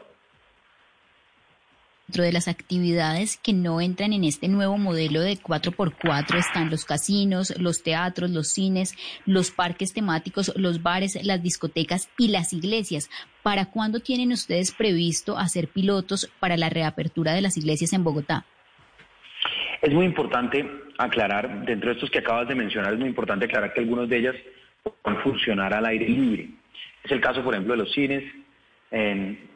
Dentro de las actividades que no entran en este nuevo modelo de 4x4 están los casinos, los teatros, los cines, los parques temáticos, los bares, las discotecas y las iglesias. ¿Para cuándo tienen ustedes previsto hacer pilotos para la reapertura de las iglesias en Bogotá? Es muy importante aclarar, dentro de estos que acabas de mencionar, es muy importante aclarar que algunos de ellas pueden funcionar al aire libre. Es el caso, por ejemplo, de los cines,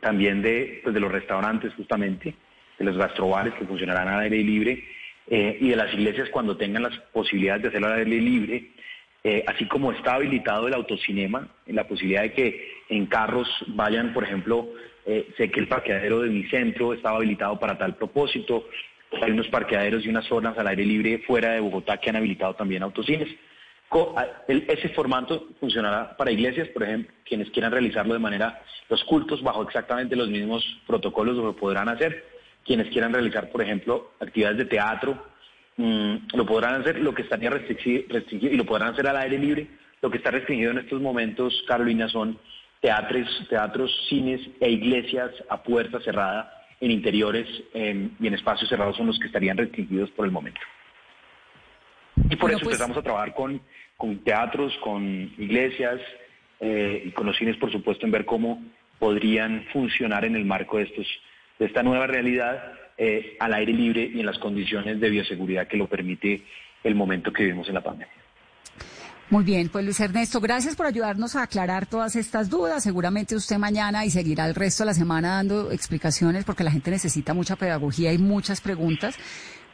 también de, pues, de los restaurantes justamente, de los gastrobares que funcionarán al aire libre eh, y de las iglesias cuando tengan las posibilidades de hacerlo al aire libre, eh, así como está habilitado el autocinema, la posibilidad de que en carros vayan, por ejemplo, eh, sé que el parqueadero de mi centro estaba habilitado para tal propósito, hay unos parqueaderos y unas zonas al aire libre fuera de Bogotá que han habilitado también autocines. Ese formato funcionará para iglesias, por ejemplo, quienes quieran realizarlo de manera, los cultos bajo exactamente los mismos protocolos lo podrán hacer. Quienes quieran realizar, por ejemplo, actividades de teatro, mm, lo podrán hacer, lo que estaría restringido, y lo podrán hacer al aire libre. Lo que está restringido en estos momentos, Carolina, son teatros, teatros, cines e iglesias a puerta cerrada en interiores y en espacios cerrados son los que estarían restringidos por el momento. Y por eso pues empezamos a trabajar con, con teatros, con iglesias eh, y con los cines, por supuesto, en ver cómo podrían funcionar en el marco de, estos, de esta nueva realidad eh, al aire libre y en las condiciones de bioseguridad que lo permite el momento que vivimos en la pandemia. Muy bien, pues Luis Ernesto, gracias por ayudarnos a aclarar todas estas dudas. Seguramente usted mañana y seguirá el resto de la semana dando explicaciones porque la gente necesita mucha pedagogía y muchas preguntas.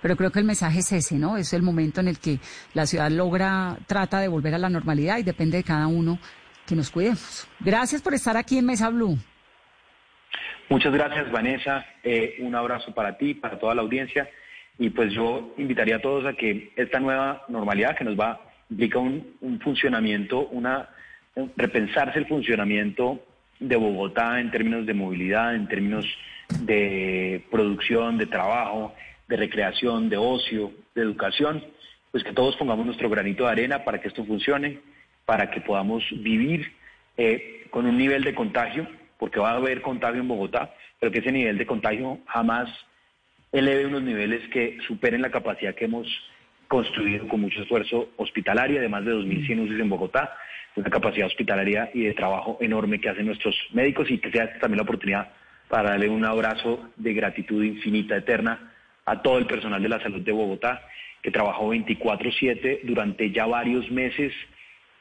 Pero creo que el mensaje es ese, ¿no? Es el momento en el que la ciudad logra, trata de volver a la normalidad y depende de cada uno que nos cuidemos. Gracias por estar aquí en Mesa Blue. Muchas gracias, Vanessa. Eh, un abrazo para ti, para toda la audiencia. Y pues yo invitaría a todos a que esta nueva normalidad que nos va implica un, un funcionamiento, una repensarse el funcionamiento de Bogotá en términos de movilidad, en términos de producción, de trabajo, de recreación, de ocio, de educación, pues que todos pongamos nuestro granito de arena para que esto funcione, para que podamos vivir eh, con un nivel de contagio, porque va a haber contagio en Bogotá, pero que ese nivel de contagio jamás eleve unos niveles que superen la capacidad que hemos construido con mucho esfuerzo hospitalaria, de más de 2.100 UCI en Bogotá, una capacidad hospitalaria y de trabajo enorme que hacen nuestros médicos y que sea también la oportunidad para darle un abrazo de gratitud infinita, eterna a todo el personal de la salud de Bogotá, que trabajó 24/7 durante ya varios meses,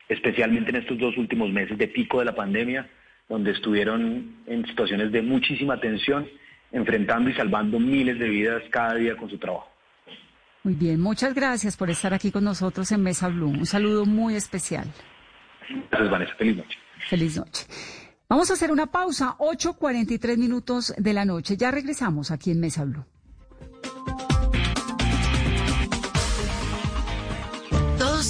especialmente en estos dos últimos meses de pico de la pandemia, donde estuvieron en situaciones de muchísima tensión, enfrentando y salvando miles de vidas cada día con su trabajo. Muy bien, muchas gracias por estar aquí con nosotros en Mesa Blue. Un saludo muy especial. Gracias, Vanessa. Feliz noche. Feliz noche. Vamos a hacer una pausa, 8.43 minutos de la noche. Ya regresamos aquí en Mesa Blue.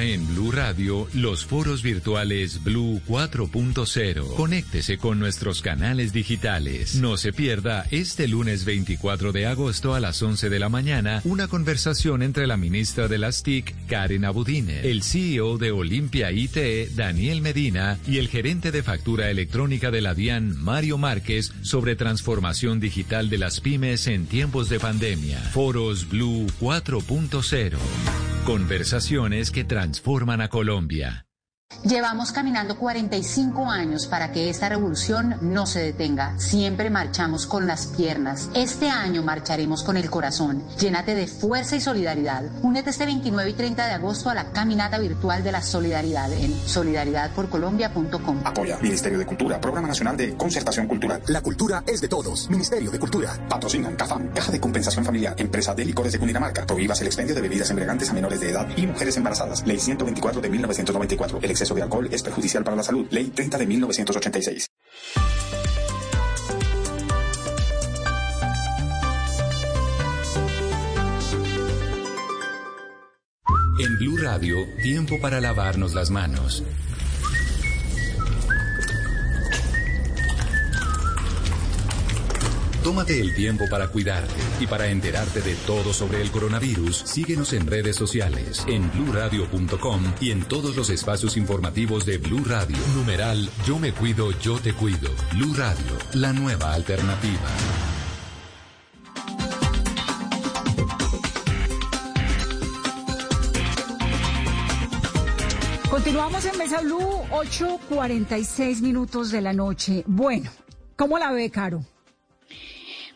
En Blue Radio, los foros virtuales Blue 4.0. Conéctese con nuestros canales digitales. No se pierda este lunes 24 de agosto a las 11 de la mañana una conversación entre la ministra de las TIC, Karen Abudine, el CEO de Olimpia IT, Daniel Medina, y el gerente de factura electrónica de la DIAN, Mario Márquez, sobre transformación digital de las pymes en tiempos de pandemia. Foros Blue 4.0. Conversaciones que transforman a Colombia. Llevamos caminando 45 años para que esta revolución no se detenga. Siempre marchamos con las piernas. Este año marcharemos con el corazón. Llénate de fuerza y solidaridad. Únete este 29 y 30 de agosto a la caminata virtual de la solidaridad en solidaridadporcolombia.com. Apoya Ministerio de Cultura, Programa Nacional de Concertación Cultural. La cultura es de todos. Ministerio de Cultura. Patrocinan CAFAM, Caja de Compensación Familiar, Empresa de Licores de Cundinamarca. Prohíbas el expendio de bebidas embriagantes a menores de edad y mujeres embarazadas. Ley 124 de 1994. El exceso de alcohol es perjudicial para la salud. Ley 30 de 1986. En Blue Radio, tiempo para lavarnos las manos. Tómate el tiempo para cuidarte y para enterarte de todo sobre el coronavirus. Síguenos en redes sociales, en bluradio.com y en todos los espacios informativos de Blue Radio. Numeral Yo me cuido, yo te cuido. Blue Radio, la nueva alternativa. Continuamos en Mesa Blue, 8.46 minutos de la noche. Bueno, ¿cómo la ve, Caro?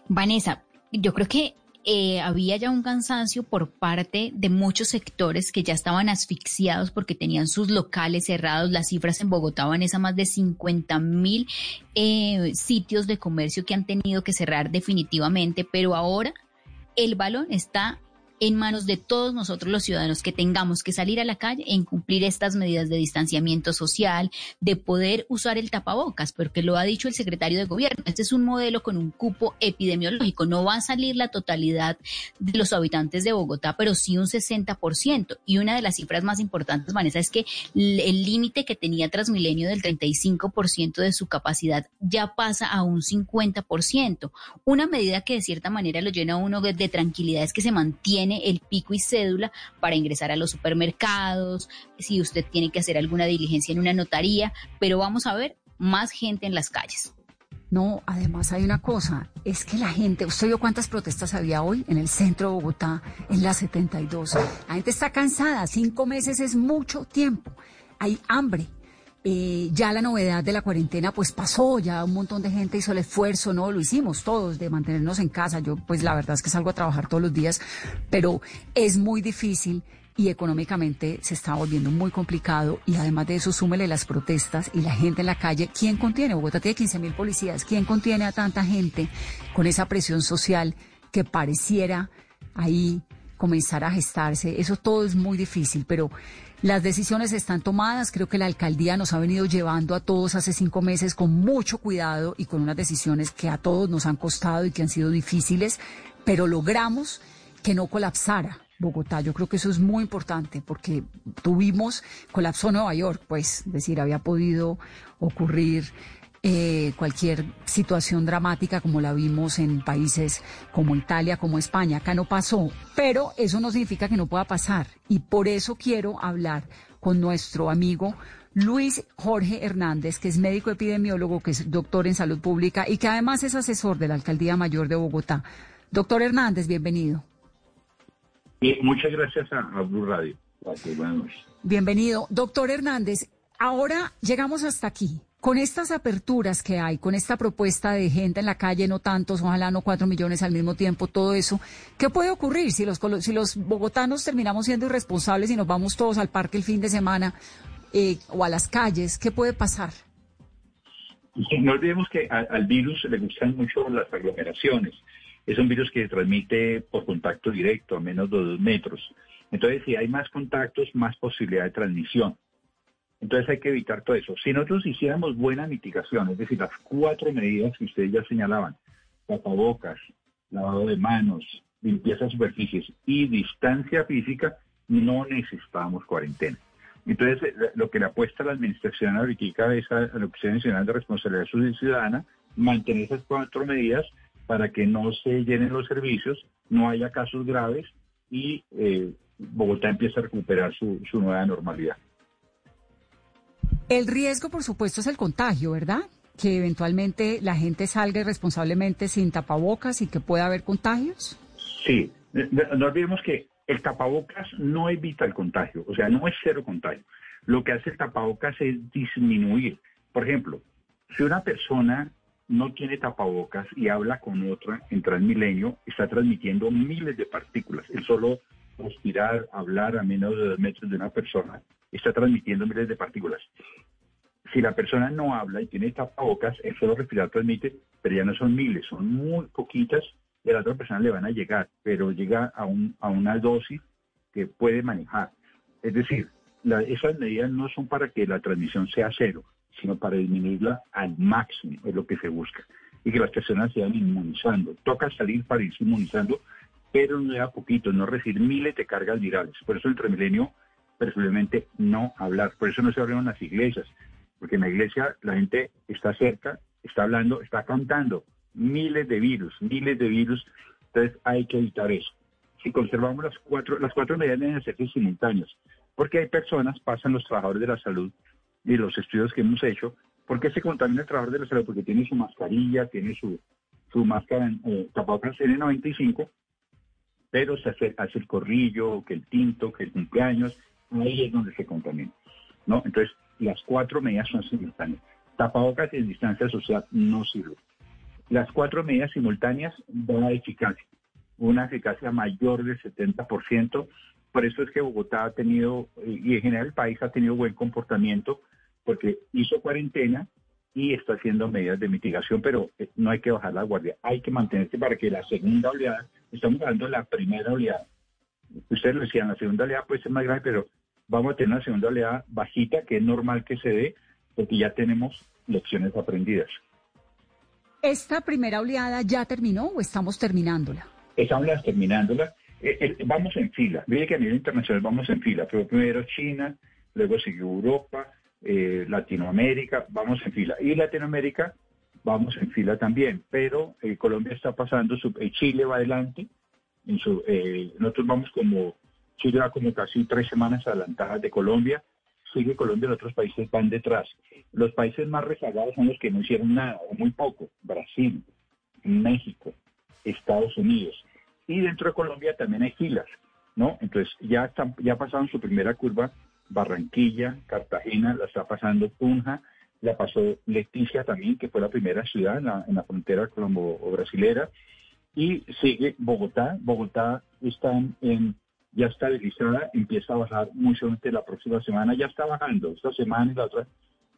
Vanessa, yo creo que eh, había ya un cansancio por parte de muchos sectores que ya estaban asfixiados porque tenían sus locales cerrados. Las cifras en Bogotá van más de 50 mil eh, sitios de comercio que han tenido que cerrar definitivamente, pero ahora el balón está en manos de todos nosotros los ciudadanos que tengamos que salir a la calle en cumplir estas medidas de distanciamiento social, de poder usar el tapabocas, porque lo ha dicho el secretario de gobierno. Este es un modelo con un cupo epidemiológico. No va a salir la totalidad de los habitantes de Bogotá, pero sí un 60%. Y una de las cifras más importantes, Vanessa, es que el límite que tenía Transmilenio del 35% de su capacidad ya pasa a un 50%. Una medida que de cierta manera lo llena a uno de tranquilidad es que se mantiene el pico y cédula para ingresar a los supermercados, si usted tiene que hacer alguna diligencia en una notaría, pero vamos a ver más gente en las calles. No, además hay una cosa, es que la gente, ¿usted vio cuántas protestas había hoy en el centro de Bogotá, en la 72? La gente está cansada, cinco meses es mucho tiempo, hay hambre. Eh, ya la novedad de la cuarentena pues pasó, ya un montón de gente hizo el esfuerzo, ¿no? Lo hicimos todos de mantenernos en casa. Yo pues la verdad es que salgo a trabajar todos los días, pero es muy difícil y económicamente se está volviendo muy complicado y además de eso súmele las protestas y la gente en la calle. ¿Quién contiene? Bogotá tiene 15 mil policías. ¿Quién contiene a tanta gente con esa presión social que pareciera ahí comenzar a gestarse? Eso todo es muy difícil, pero las decisiones están tomadas. Creo que la alcaldía nos ha venido llevando a todos hace cinco meses con mucho cuidado y con unas decisiones que a todos nos han costado y que han sido difíciles, pero logramos que no colapsara. Bogotá. Yo creo que eso es muy importante porque tuvimos colapso Nueva York, pues, es decir, había podido ocurrir eh, cualquier situación dramática como la vimos en países como Italia, como España. Acá no pasó, pero eso no significa que no pueda pasar. Y por eso quiero hablar con nuestro amigo Luis Jorge Hernández, que es médico epidemiólogo, que es doctor en salud pública y que además es asesor de la Alcaldía Mayor de Bogotá. Doctor Hernández, bienvenido. muchas gracias a, Blue Radio. Bienvenido. Doctor Hernández, ahora llegamos hasta aquí. Con estas aperturas que hay, con esta propuesta de gente en la calle, no tantos, ojalá no cuatro millones al mismo tiempo, todo eso, ¿qué puede ocurrir si los, si los bogotanos terminamos siendo irresponsables y nos vamos todos al parque el fin de semana eh, o a las calles? ¿Qué puede pasar? No olvidemos que al virus le gustan mucho las aglomeraciones. Es un virus que se transmite por contacto directo, a menos de dos metros. Entonces, si hay más contactos, más posibilidad de transmisión. Entonces hay que evitar todo eso. Si nosotros hiciéramos buena mitigación, es decir, las cuatro medidas que ustedes ya señalaban, tapabocas, lavado de manos, limpieza de superficies y distancia física, no necesitábamos cuarentena. Entonces, eh, lo que le apuesta la administración ahorita es a la Oficina Nacional de Responsabilidad Ciudadana mantener esas cuatro medidas para que no se llenen los servicios, no haya casos graves y eh, Bogotá empiece a recuperar su nueva normalidad. El riesgo, por supuesto, es el contagio, ¿verdad? Que eventualmente la gente salga irresponsablemente sin tapabocas y que pueda haber contagios. Sí, no olvidemos que el tapabocas no evita el contagio, o sea, no es cero contagio. Lo que hace el tapabocas es disminuir. Por ejemplo, si una persona no tiene tapabocas y habla con otra en Transmilenio, está transmitiendo miles de partículas. El solo respirar, hablar a menos de dos metros de una persona, está transmitiendo miles de partículas. Si la persona no habla y tiene tapabocas, el solo respirar transmite, pero ya no son miles, son muy poquitas y a la otra persona le van a llegar, pero llega a, un, a una dosis que puede manejar. Es decir, esas medidas no son para que la transmisión sea cero, sino para disminuirla al máximo, es lo que se busca. Y que las personas se vayan inmunizando. Toca salir para irse inmunizando, pero no da poquito, no recibir miles de cargas virales. Por eso el Transmilenio, preferiblemente no hablar. Por eso no se abren las iglesias, porque en la iglesia la gente está cerca, está hablando, está cantando miles de virus, miles de virus. Entonces hay que evitar eso. Si conservamos las cuatro, las cuatro medidas deben ser simultáneas, porque hay personas, pasan los trabajadores de la salud, y los estudios que hemos hecho, ¿por qué se contamina el trabajador de la salud? Porque tiene su mascarilla, tiene su, su máscara eh, tapabocas N95, pero se hace, hace, el corrillo, que el tinto, que el cumpleaños, ahí es donde se contamina. ¿no? Entonces, las cuatro medidas son simultáneas. Tapabocas en distancia social no sirve. Las cuatro medidas simultáneas dan eficacia, una eficacia mayor del 70%. Por eso es que Bogotá ha tenido, y en general el país ha tenido buen comportamiento porque hizo cuarentena y está haciendo medidas de mitigación, pero eh, no hay que bajar la guardia, hay que mantenerse para que la segunda oleada, estamos hablando de la primera oleada, ustedes lo decían, la segunda oleada puede ser más grave, pero vamos a tener una segunda oleada bajita, que es normal que se dé, porque ya tenemos lecciones aprendidas. ¿Esta primera oleada ya terminó o estamos terminándola? Estamos terminándola. Eh, vamos en fila. Mire que a nivel internacional vamos en fila. Pero primero China, luego sigue Europa, eh, Latinoamérica, vamos en fila. Y Latinoamérica, vamos en fila también. Pero eh, Colombia está pasando, su, eh, Chile va adelante. En su, nosotros vamos como, Chile va como casi tres semanas adelantadas de Colombia. Sigue Colombia, los otros países van detrás. Los países más rezagados son los que no hicieron nada, o muy poco. Brasil, México, Estados Unidos. Y dentro de Colombia también hay filas, ¿no? Entonces ya, están, ya pasaron su primera curva Barranquilla, Cartagena, la está pasando Tunja, la pasó Leticia también, que fue la primera ciudad en la, frontera colombo-brasilera, y sigue Bogotá. Bogotá está en, ya está deslizada, empieza a bajar muy solamente la próxima semana, ya está bajando, esta semana y la otra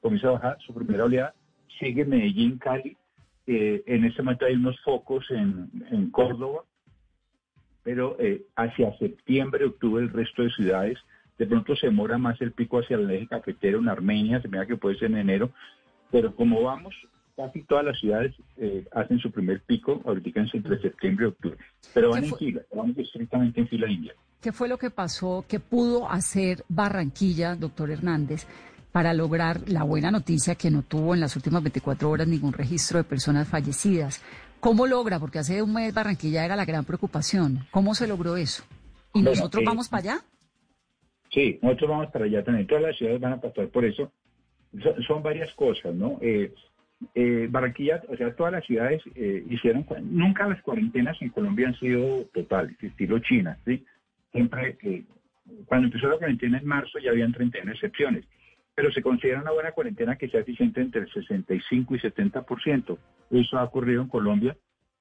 comienza a bajar su primera oleada, sigue Medellín, Cali, eh, en este momento hay unos focos en, Córdoba, pero eh, hacia septiembre, octubre el resto de ciudades de pronto se demora más el pico hacia el eje cafetero en Armenia, se mira que puede ser en enero, pero como vamos, casi todas las ciudades eh, hacen su primer pico ahorita entre septiembre y octubre, pero van en fila, vamos estrictamente en fila india. ¿Qué fue lo que pasó, qué pudo hacer Barranquilla, doctor Hernández, para lograr la buena noticia que no tuvo en las últimas 24 horas ningún registro de personas fallecidas? ¿Cómo logra? Porque hace un mes Barranquilla era la gran preocupación. ¿Cómo se logró eso? ¿Y nosotros eh, vamos para allá? Sí, nosotros vamos para allá también. Todas las ciudades van a pasar por eso. Son, varias cosas, ¿no? Eh, eh, Barranquilla, o sea, todas las ciudades eh, hicieron, nunca las cuarentenas en Colombia han sido totales, estilo China, ¿sí? Siempre, cuando empezó la cuarentena en marzo ya habían 31 excepciones, pero se considera una buena cuarentena que sea eficiente entre el 65 y 70%. Eso ha ocurrido en Colombia,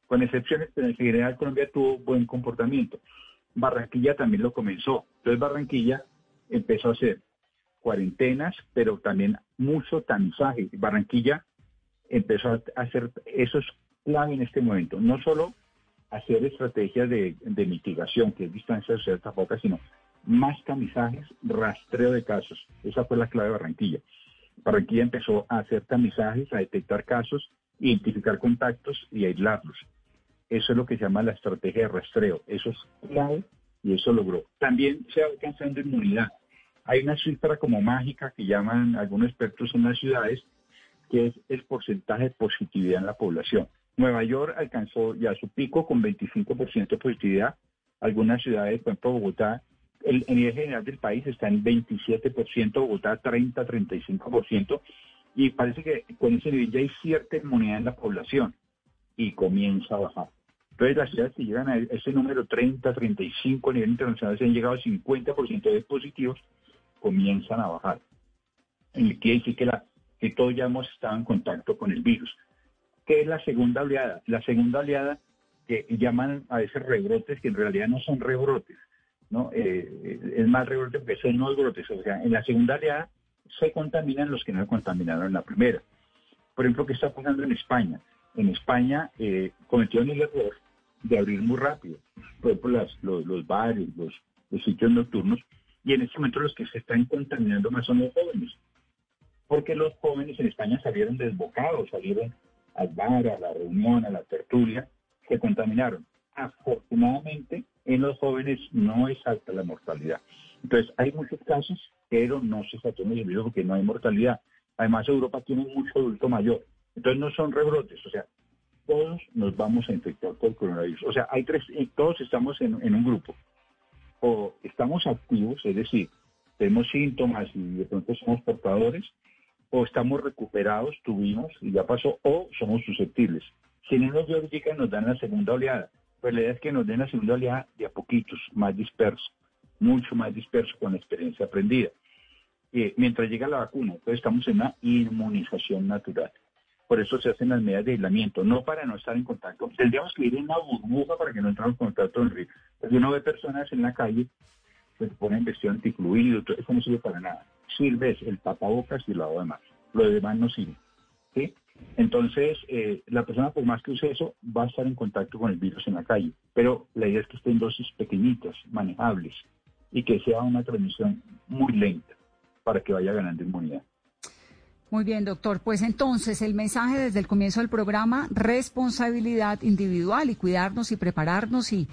con excepciones, pero en general Colombia tuvo buen comportamiento. Barranquilla también lo comenzó. Entonces Barranquilla empezó a hacer cuarentenas, pero también mucho tamizaje. Barranquilla empezó a hacer, eso es clave en este momento, no solo hacer estrategias de, mitigación, que es distancia de poca, sino más tamizajes, rastreo de casos. Esa fue la clave de Barranquilla. Barranquilla empezó a hacer tamizajes, a detectar casos, identificar contactos y aislarlos. Eso es lo que se llama la estrategia de rastreo. Eso es clave y eso logró. También se va alcanzando inmunidad. Hay una cifra como mágica que llaman algunos expertos en las ciudades, que es el porcentaje de positividad en la población. Nueva York alcanzó ya su pico con 25% de positividad. Algunas ciudades, por ejemplo Bogotá, el, nivel general del país está en 27%, Bogotá 30, 35%, y parece que con ese nivel ya hay cierta inmunidad en la población y comienza a bajar. Entonces las ciudades que llegan a ese número 30, 35 a nivel internacional, se han llegado a 50% de positivos, comienzan a bajar. Quiere decir que, la, que todos ya hemos estado en contacto con el virus. ¿Qué es la segunda oleada? La segunda oleada que llaman a veces rebrotes, que en realidad no son rebrotes, ¿no? Eh, es más rebrote porque son no brotes. O sea, en la segunda oleada se contaminan los que no contaminaron en la primera. Por ejemplo, ¿qué está pasando en España? En España eh, cometieron el error de abrir muy rápido. Por ejemplo, las, los, bares, los, los sitios nocturnos, y en este momento los que se están contaminando más son los jóvenes. Porque los jóvenes en España salieron desbocados, salieron al bar, a la reunión, a la tertulia, se contaminaron. Afortunadamente, en los jóvenes no es alta la mortalidad. Entonces, hay muchos casos, pero no se tratando el virus porque no hay mortalidad. Además, Europa tiene mucho adulto mayor. Entonces, no son rebrotes. O sea, todos nos vamos a infectar por coronavirus. O sea, hay tres, todos estamos en, en un grupo o estamos activos, es decir, tenemos síntomas y de pronto somos portadores, o estamos recuperados, tuvimos y ya pasó, o somos susceptibles. Si no nos diagnostican, nos dan la segunda oleada. Pues la idea es que nos den la segunda oleada de a poquitos, más disperso, mucho más disperso con la experiencia aprendida. Eh, mientras llega la vacuna, entonces estamos en una inmunización natural. Por eso se hacen las medidas de aislamiento, no para no estar en contacto. Tendríamos que ir en una burbuja para que no entremos en contacto con el río. Porque uno ve personas en la calle se ponen vestido anticluido, eso no sirve para nada. Sirve el tapabocas y lo demás. Lo demás no sirve. ¿sí? Entonces, eh, la persona, por más que use eso, va a estar en contacto con el virus en la calle. Pero la idea es que esté en dosis pequeñitas, manejables, y que sea una transmisión muy lenta para que vaya ganando inmunidad. Muy bien, doctor. Pues entonces el mensaje desde el comienzo del programa, responsabilidad individual y cuidarnos y prepararnos y,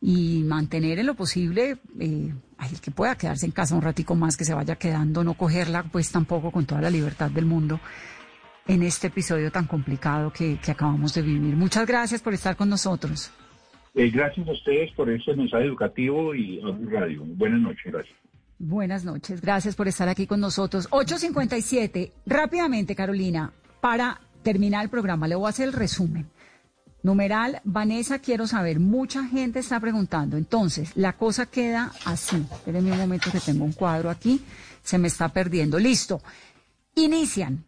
y mantener en lo posible, eh, el que pueda quedarse en casa un ratico más, que se vaya quedando, no cogerla pues tampoco con toda la libertad del mundo en este episodio tan complicado que, acabamos de vivir. Muchas gracias por estar con nosotros. Eh, gracias a ustedes por este mensaje educativo y a Radio. Buenas noches, gracias. Buenas noches, gracias por estar aquí con nosotros. 8.57, rápidamente Carolina, para terminar el programa, le voy a hacer el resumen. Numeral, Vanessa, quiero saber, mucha gente está preguntando, entonces, la cosa queda así. Espérenme un momento que tengo un cuadro aquí, se me está perdiendo. Listo. Inician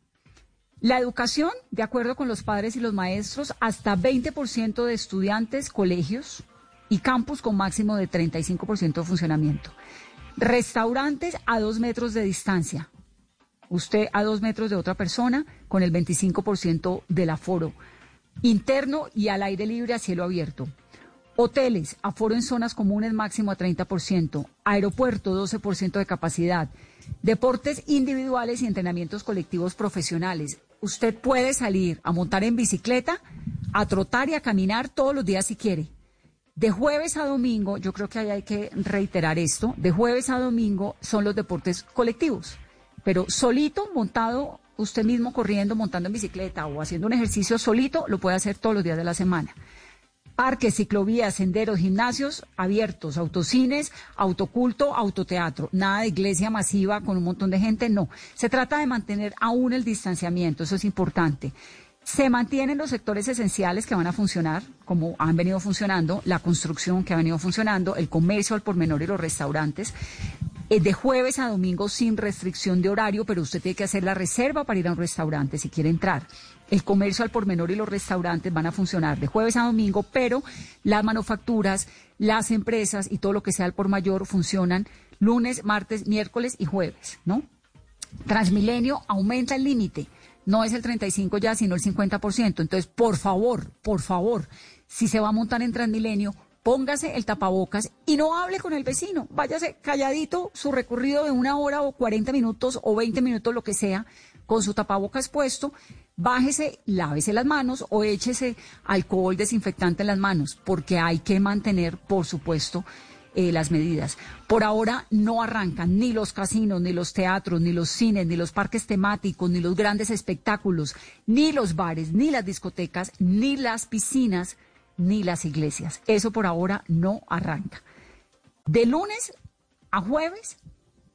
la educación, de acuerdo con los padres y los maestros, hasta 20% de estudiantes, colegios y campus con máximo de 35% de funcionamiento. Restaurantes a dos metros de distancia. Usted a dos metros de otra persona con el 25% del aforo. Interno y al aire libre a cielo abierto. Hoteles, aforo en zonas comunes máximo a 30%. Aeropuerto, 12% de capacidad. Deportes individuales y entrenamientos colectivos profesionales. Usted puede salir a montar en bicicleta, a trotar y a caminar todos los días si quiere. De jueves a domingo, yo creo que ahí hay que reiterar esto, de jueves a domingo son los deportes colectivos, pero solito, montado, usted mismo corriendo, montando en bicicleta o haciendo un ejercicio solito, lo puede hacer todos los días de la semana. Parques, ciclovías, senderos, gimnasios abiertos, autocines, autoculto, autoteatro. Nada de iglesia masiva con un montón de gente, no. Se trata de mantener aún el distanciamiento, eso es importante. Se mantienen los sectores esenciales que van a funcionar, como han venido funcionando, la construcción que ha venido funcionando, el comercio al por menor y los restaurantes. Eh, de jueves a domingo sin restricción de horario, pero usted tiene que hacer la reserva para ir a un restaurante si quiere entrar. El comercio al por menor y los restaurantes van a funcionar de jueves a domingo, pero las manufacturas, las empresas y todo lo que sea al por mayor funcionan lunes, martes, miércoles y jueves, ¿no? Transmilenio aumenta el límite no es el 35 ya, sino el 50%. Entonces, por favor, por favor, si se va a montar en Transmilenio, póngase el tapabocas y no hable con el vecino. Váyase calladito su recorrido de una hora o 40 minutos o 20 minutos, lo que sea, con su tapabocas puesto. Bájese, lávese las manos o échese alcohol desinfectante en las manos, porque hay que mantener, por supuesto, eh, las medidas. Por ahora no arrancan ni los casinos, ni los teatros, ni los cines, ni los parques temáticos, ni los grandes espectáculos, ni los bares, ni las discotecas, ni las piscinas, ni las iglesias. Eso por ahora no arranca. De lunes a jueves,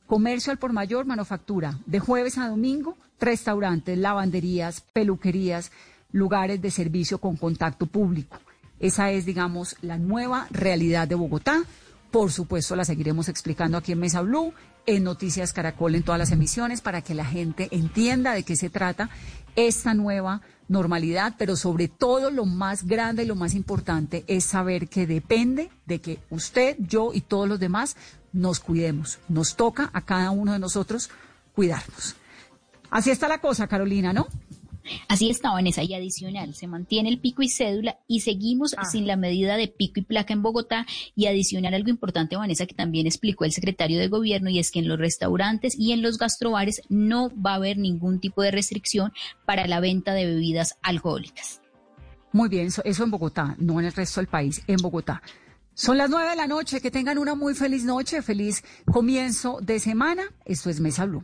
comercio al por mayor, manufactura. De jueves a domingo, restaurantes, lavanderías, peluquerías, lugares de servicio con contacto público. Esa es, digamos, la nueva realidad de Bogotá. Por supuesto, la seguiremos explicando aquí en Mesa Blue, en Noticias Caracol, en todas las emisiones, para que la gente entienda de qué se trata esta nueva normalidad, pero sobre todo lo más grande y lo más importante es saber que depende de que usted, yo y todos los demás nos cuidemos. Nos toca a cada uno de nosotros cuidarnos. Así está la cosa, Carolina, ¿no? Así está, Vanessa, y adicional, se mantiene el pico y cédula y seguimos ah. sin la medida de pico y placa en Bogotá y adicional algo importante, Vanessa, que también explicó el secretario de gobierno y es que en los restaurantes y en los gastrobares no va a haber ningún tipo de restricción para la venta de bebidas alcohólicas. Muy bien, eso, eso en Bogotá, no en el resto del país, en Bogotá. Son las nueve de la noche, que tengan una muy feliz noche, feliz comienzo de semana. Esto es Mesa Blue.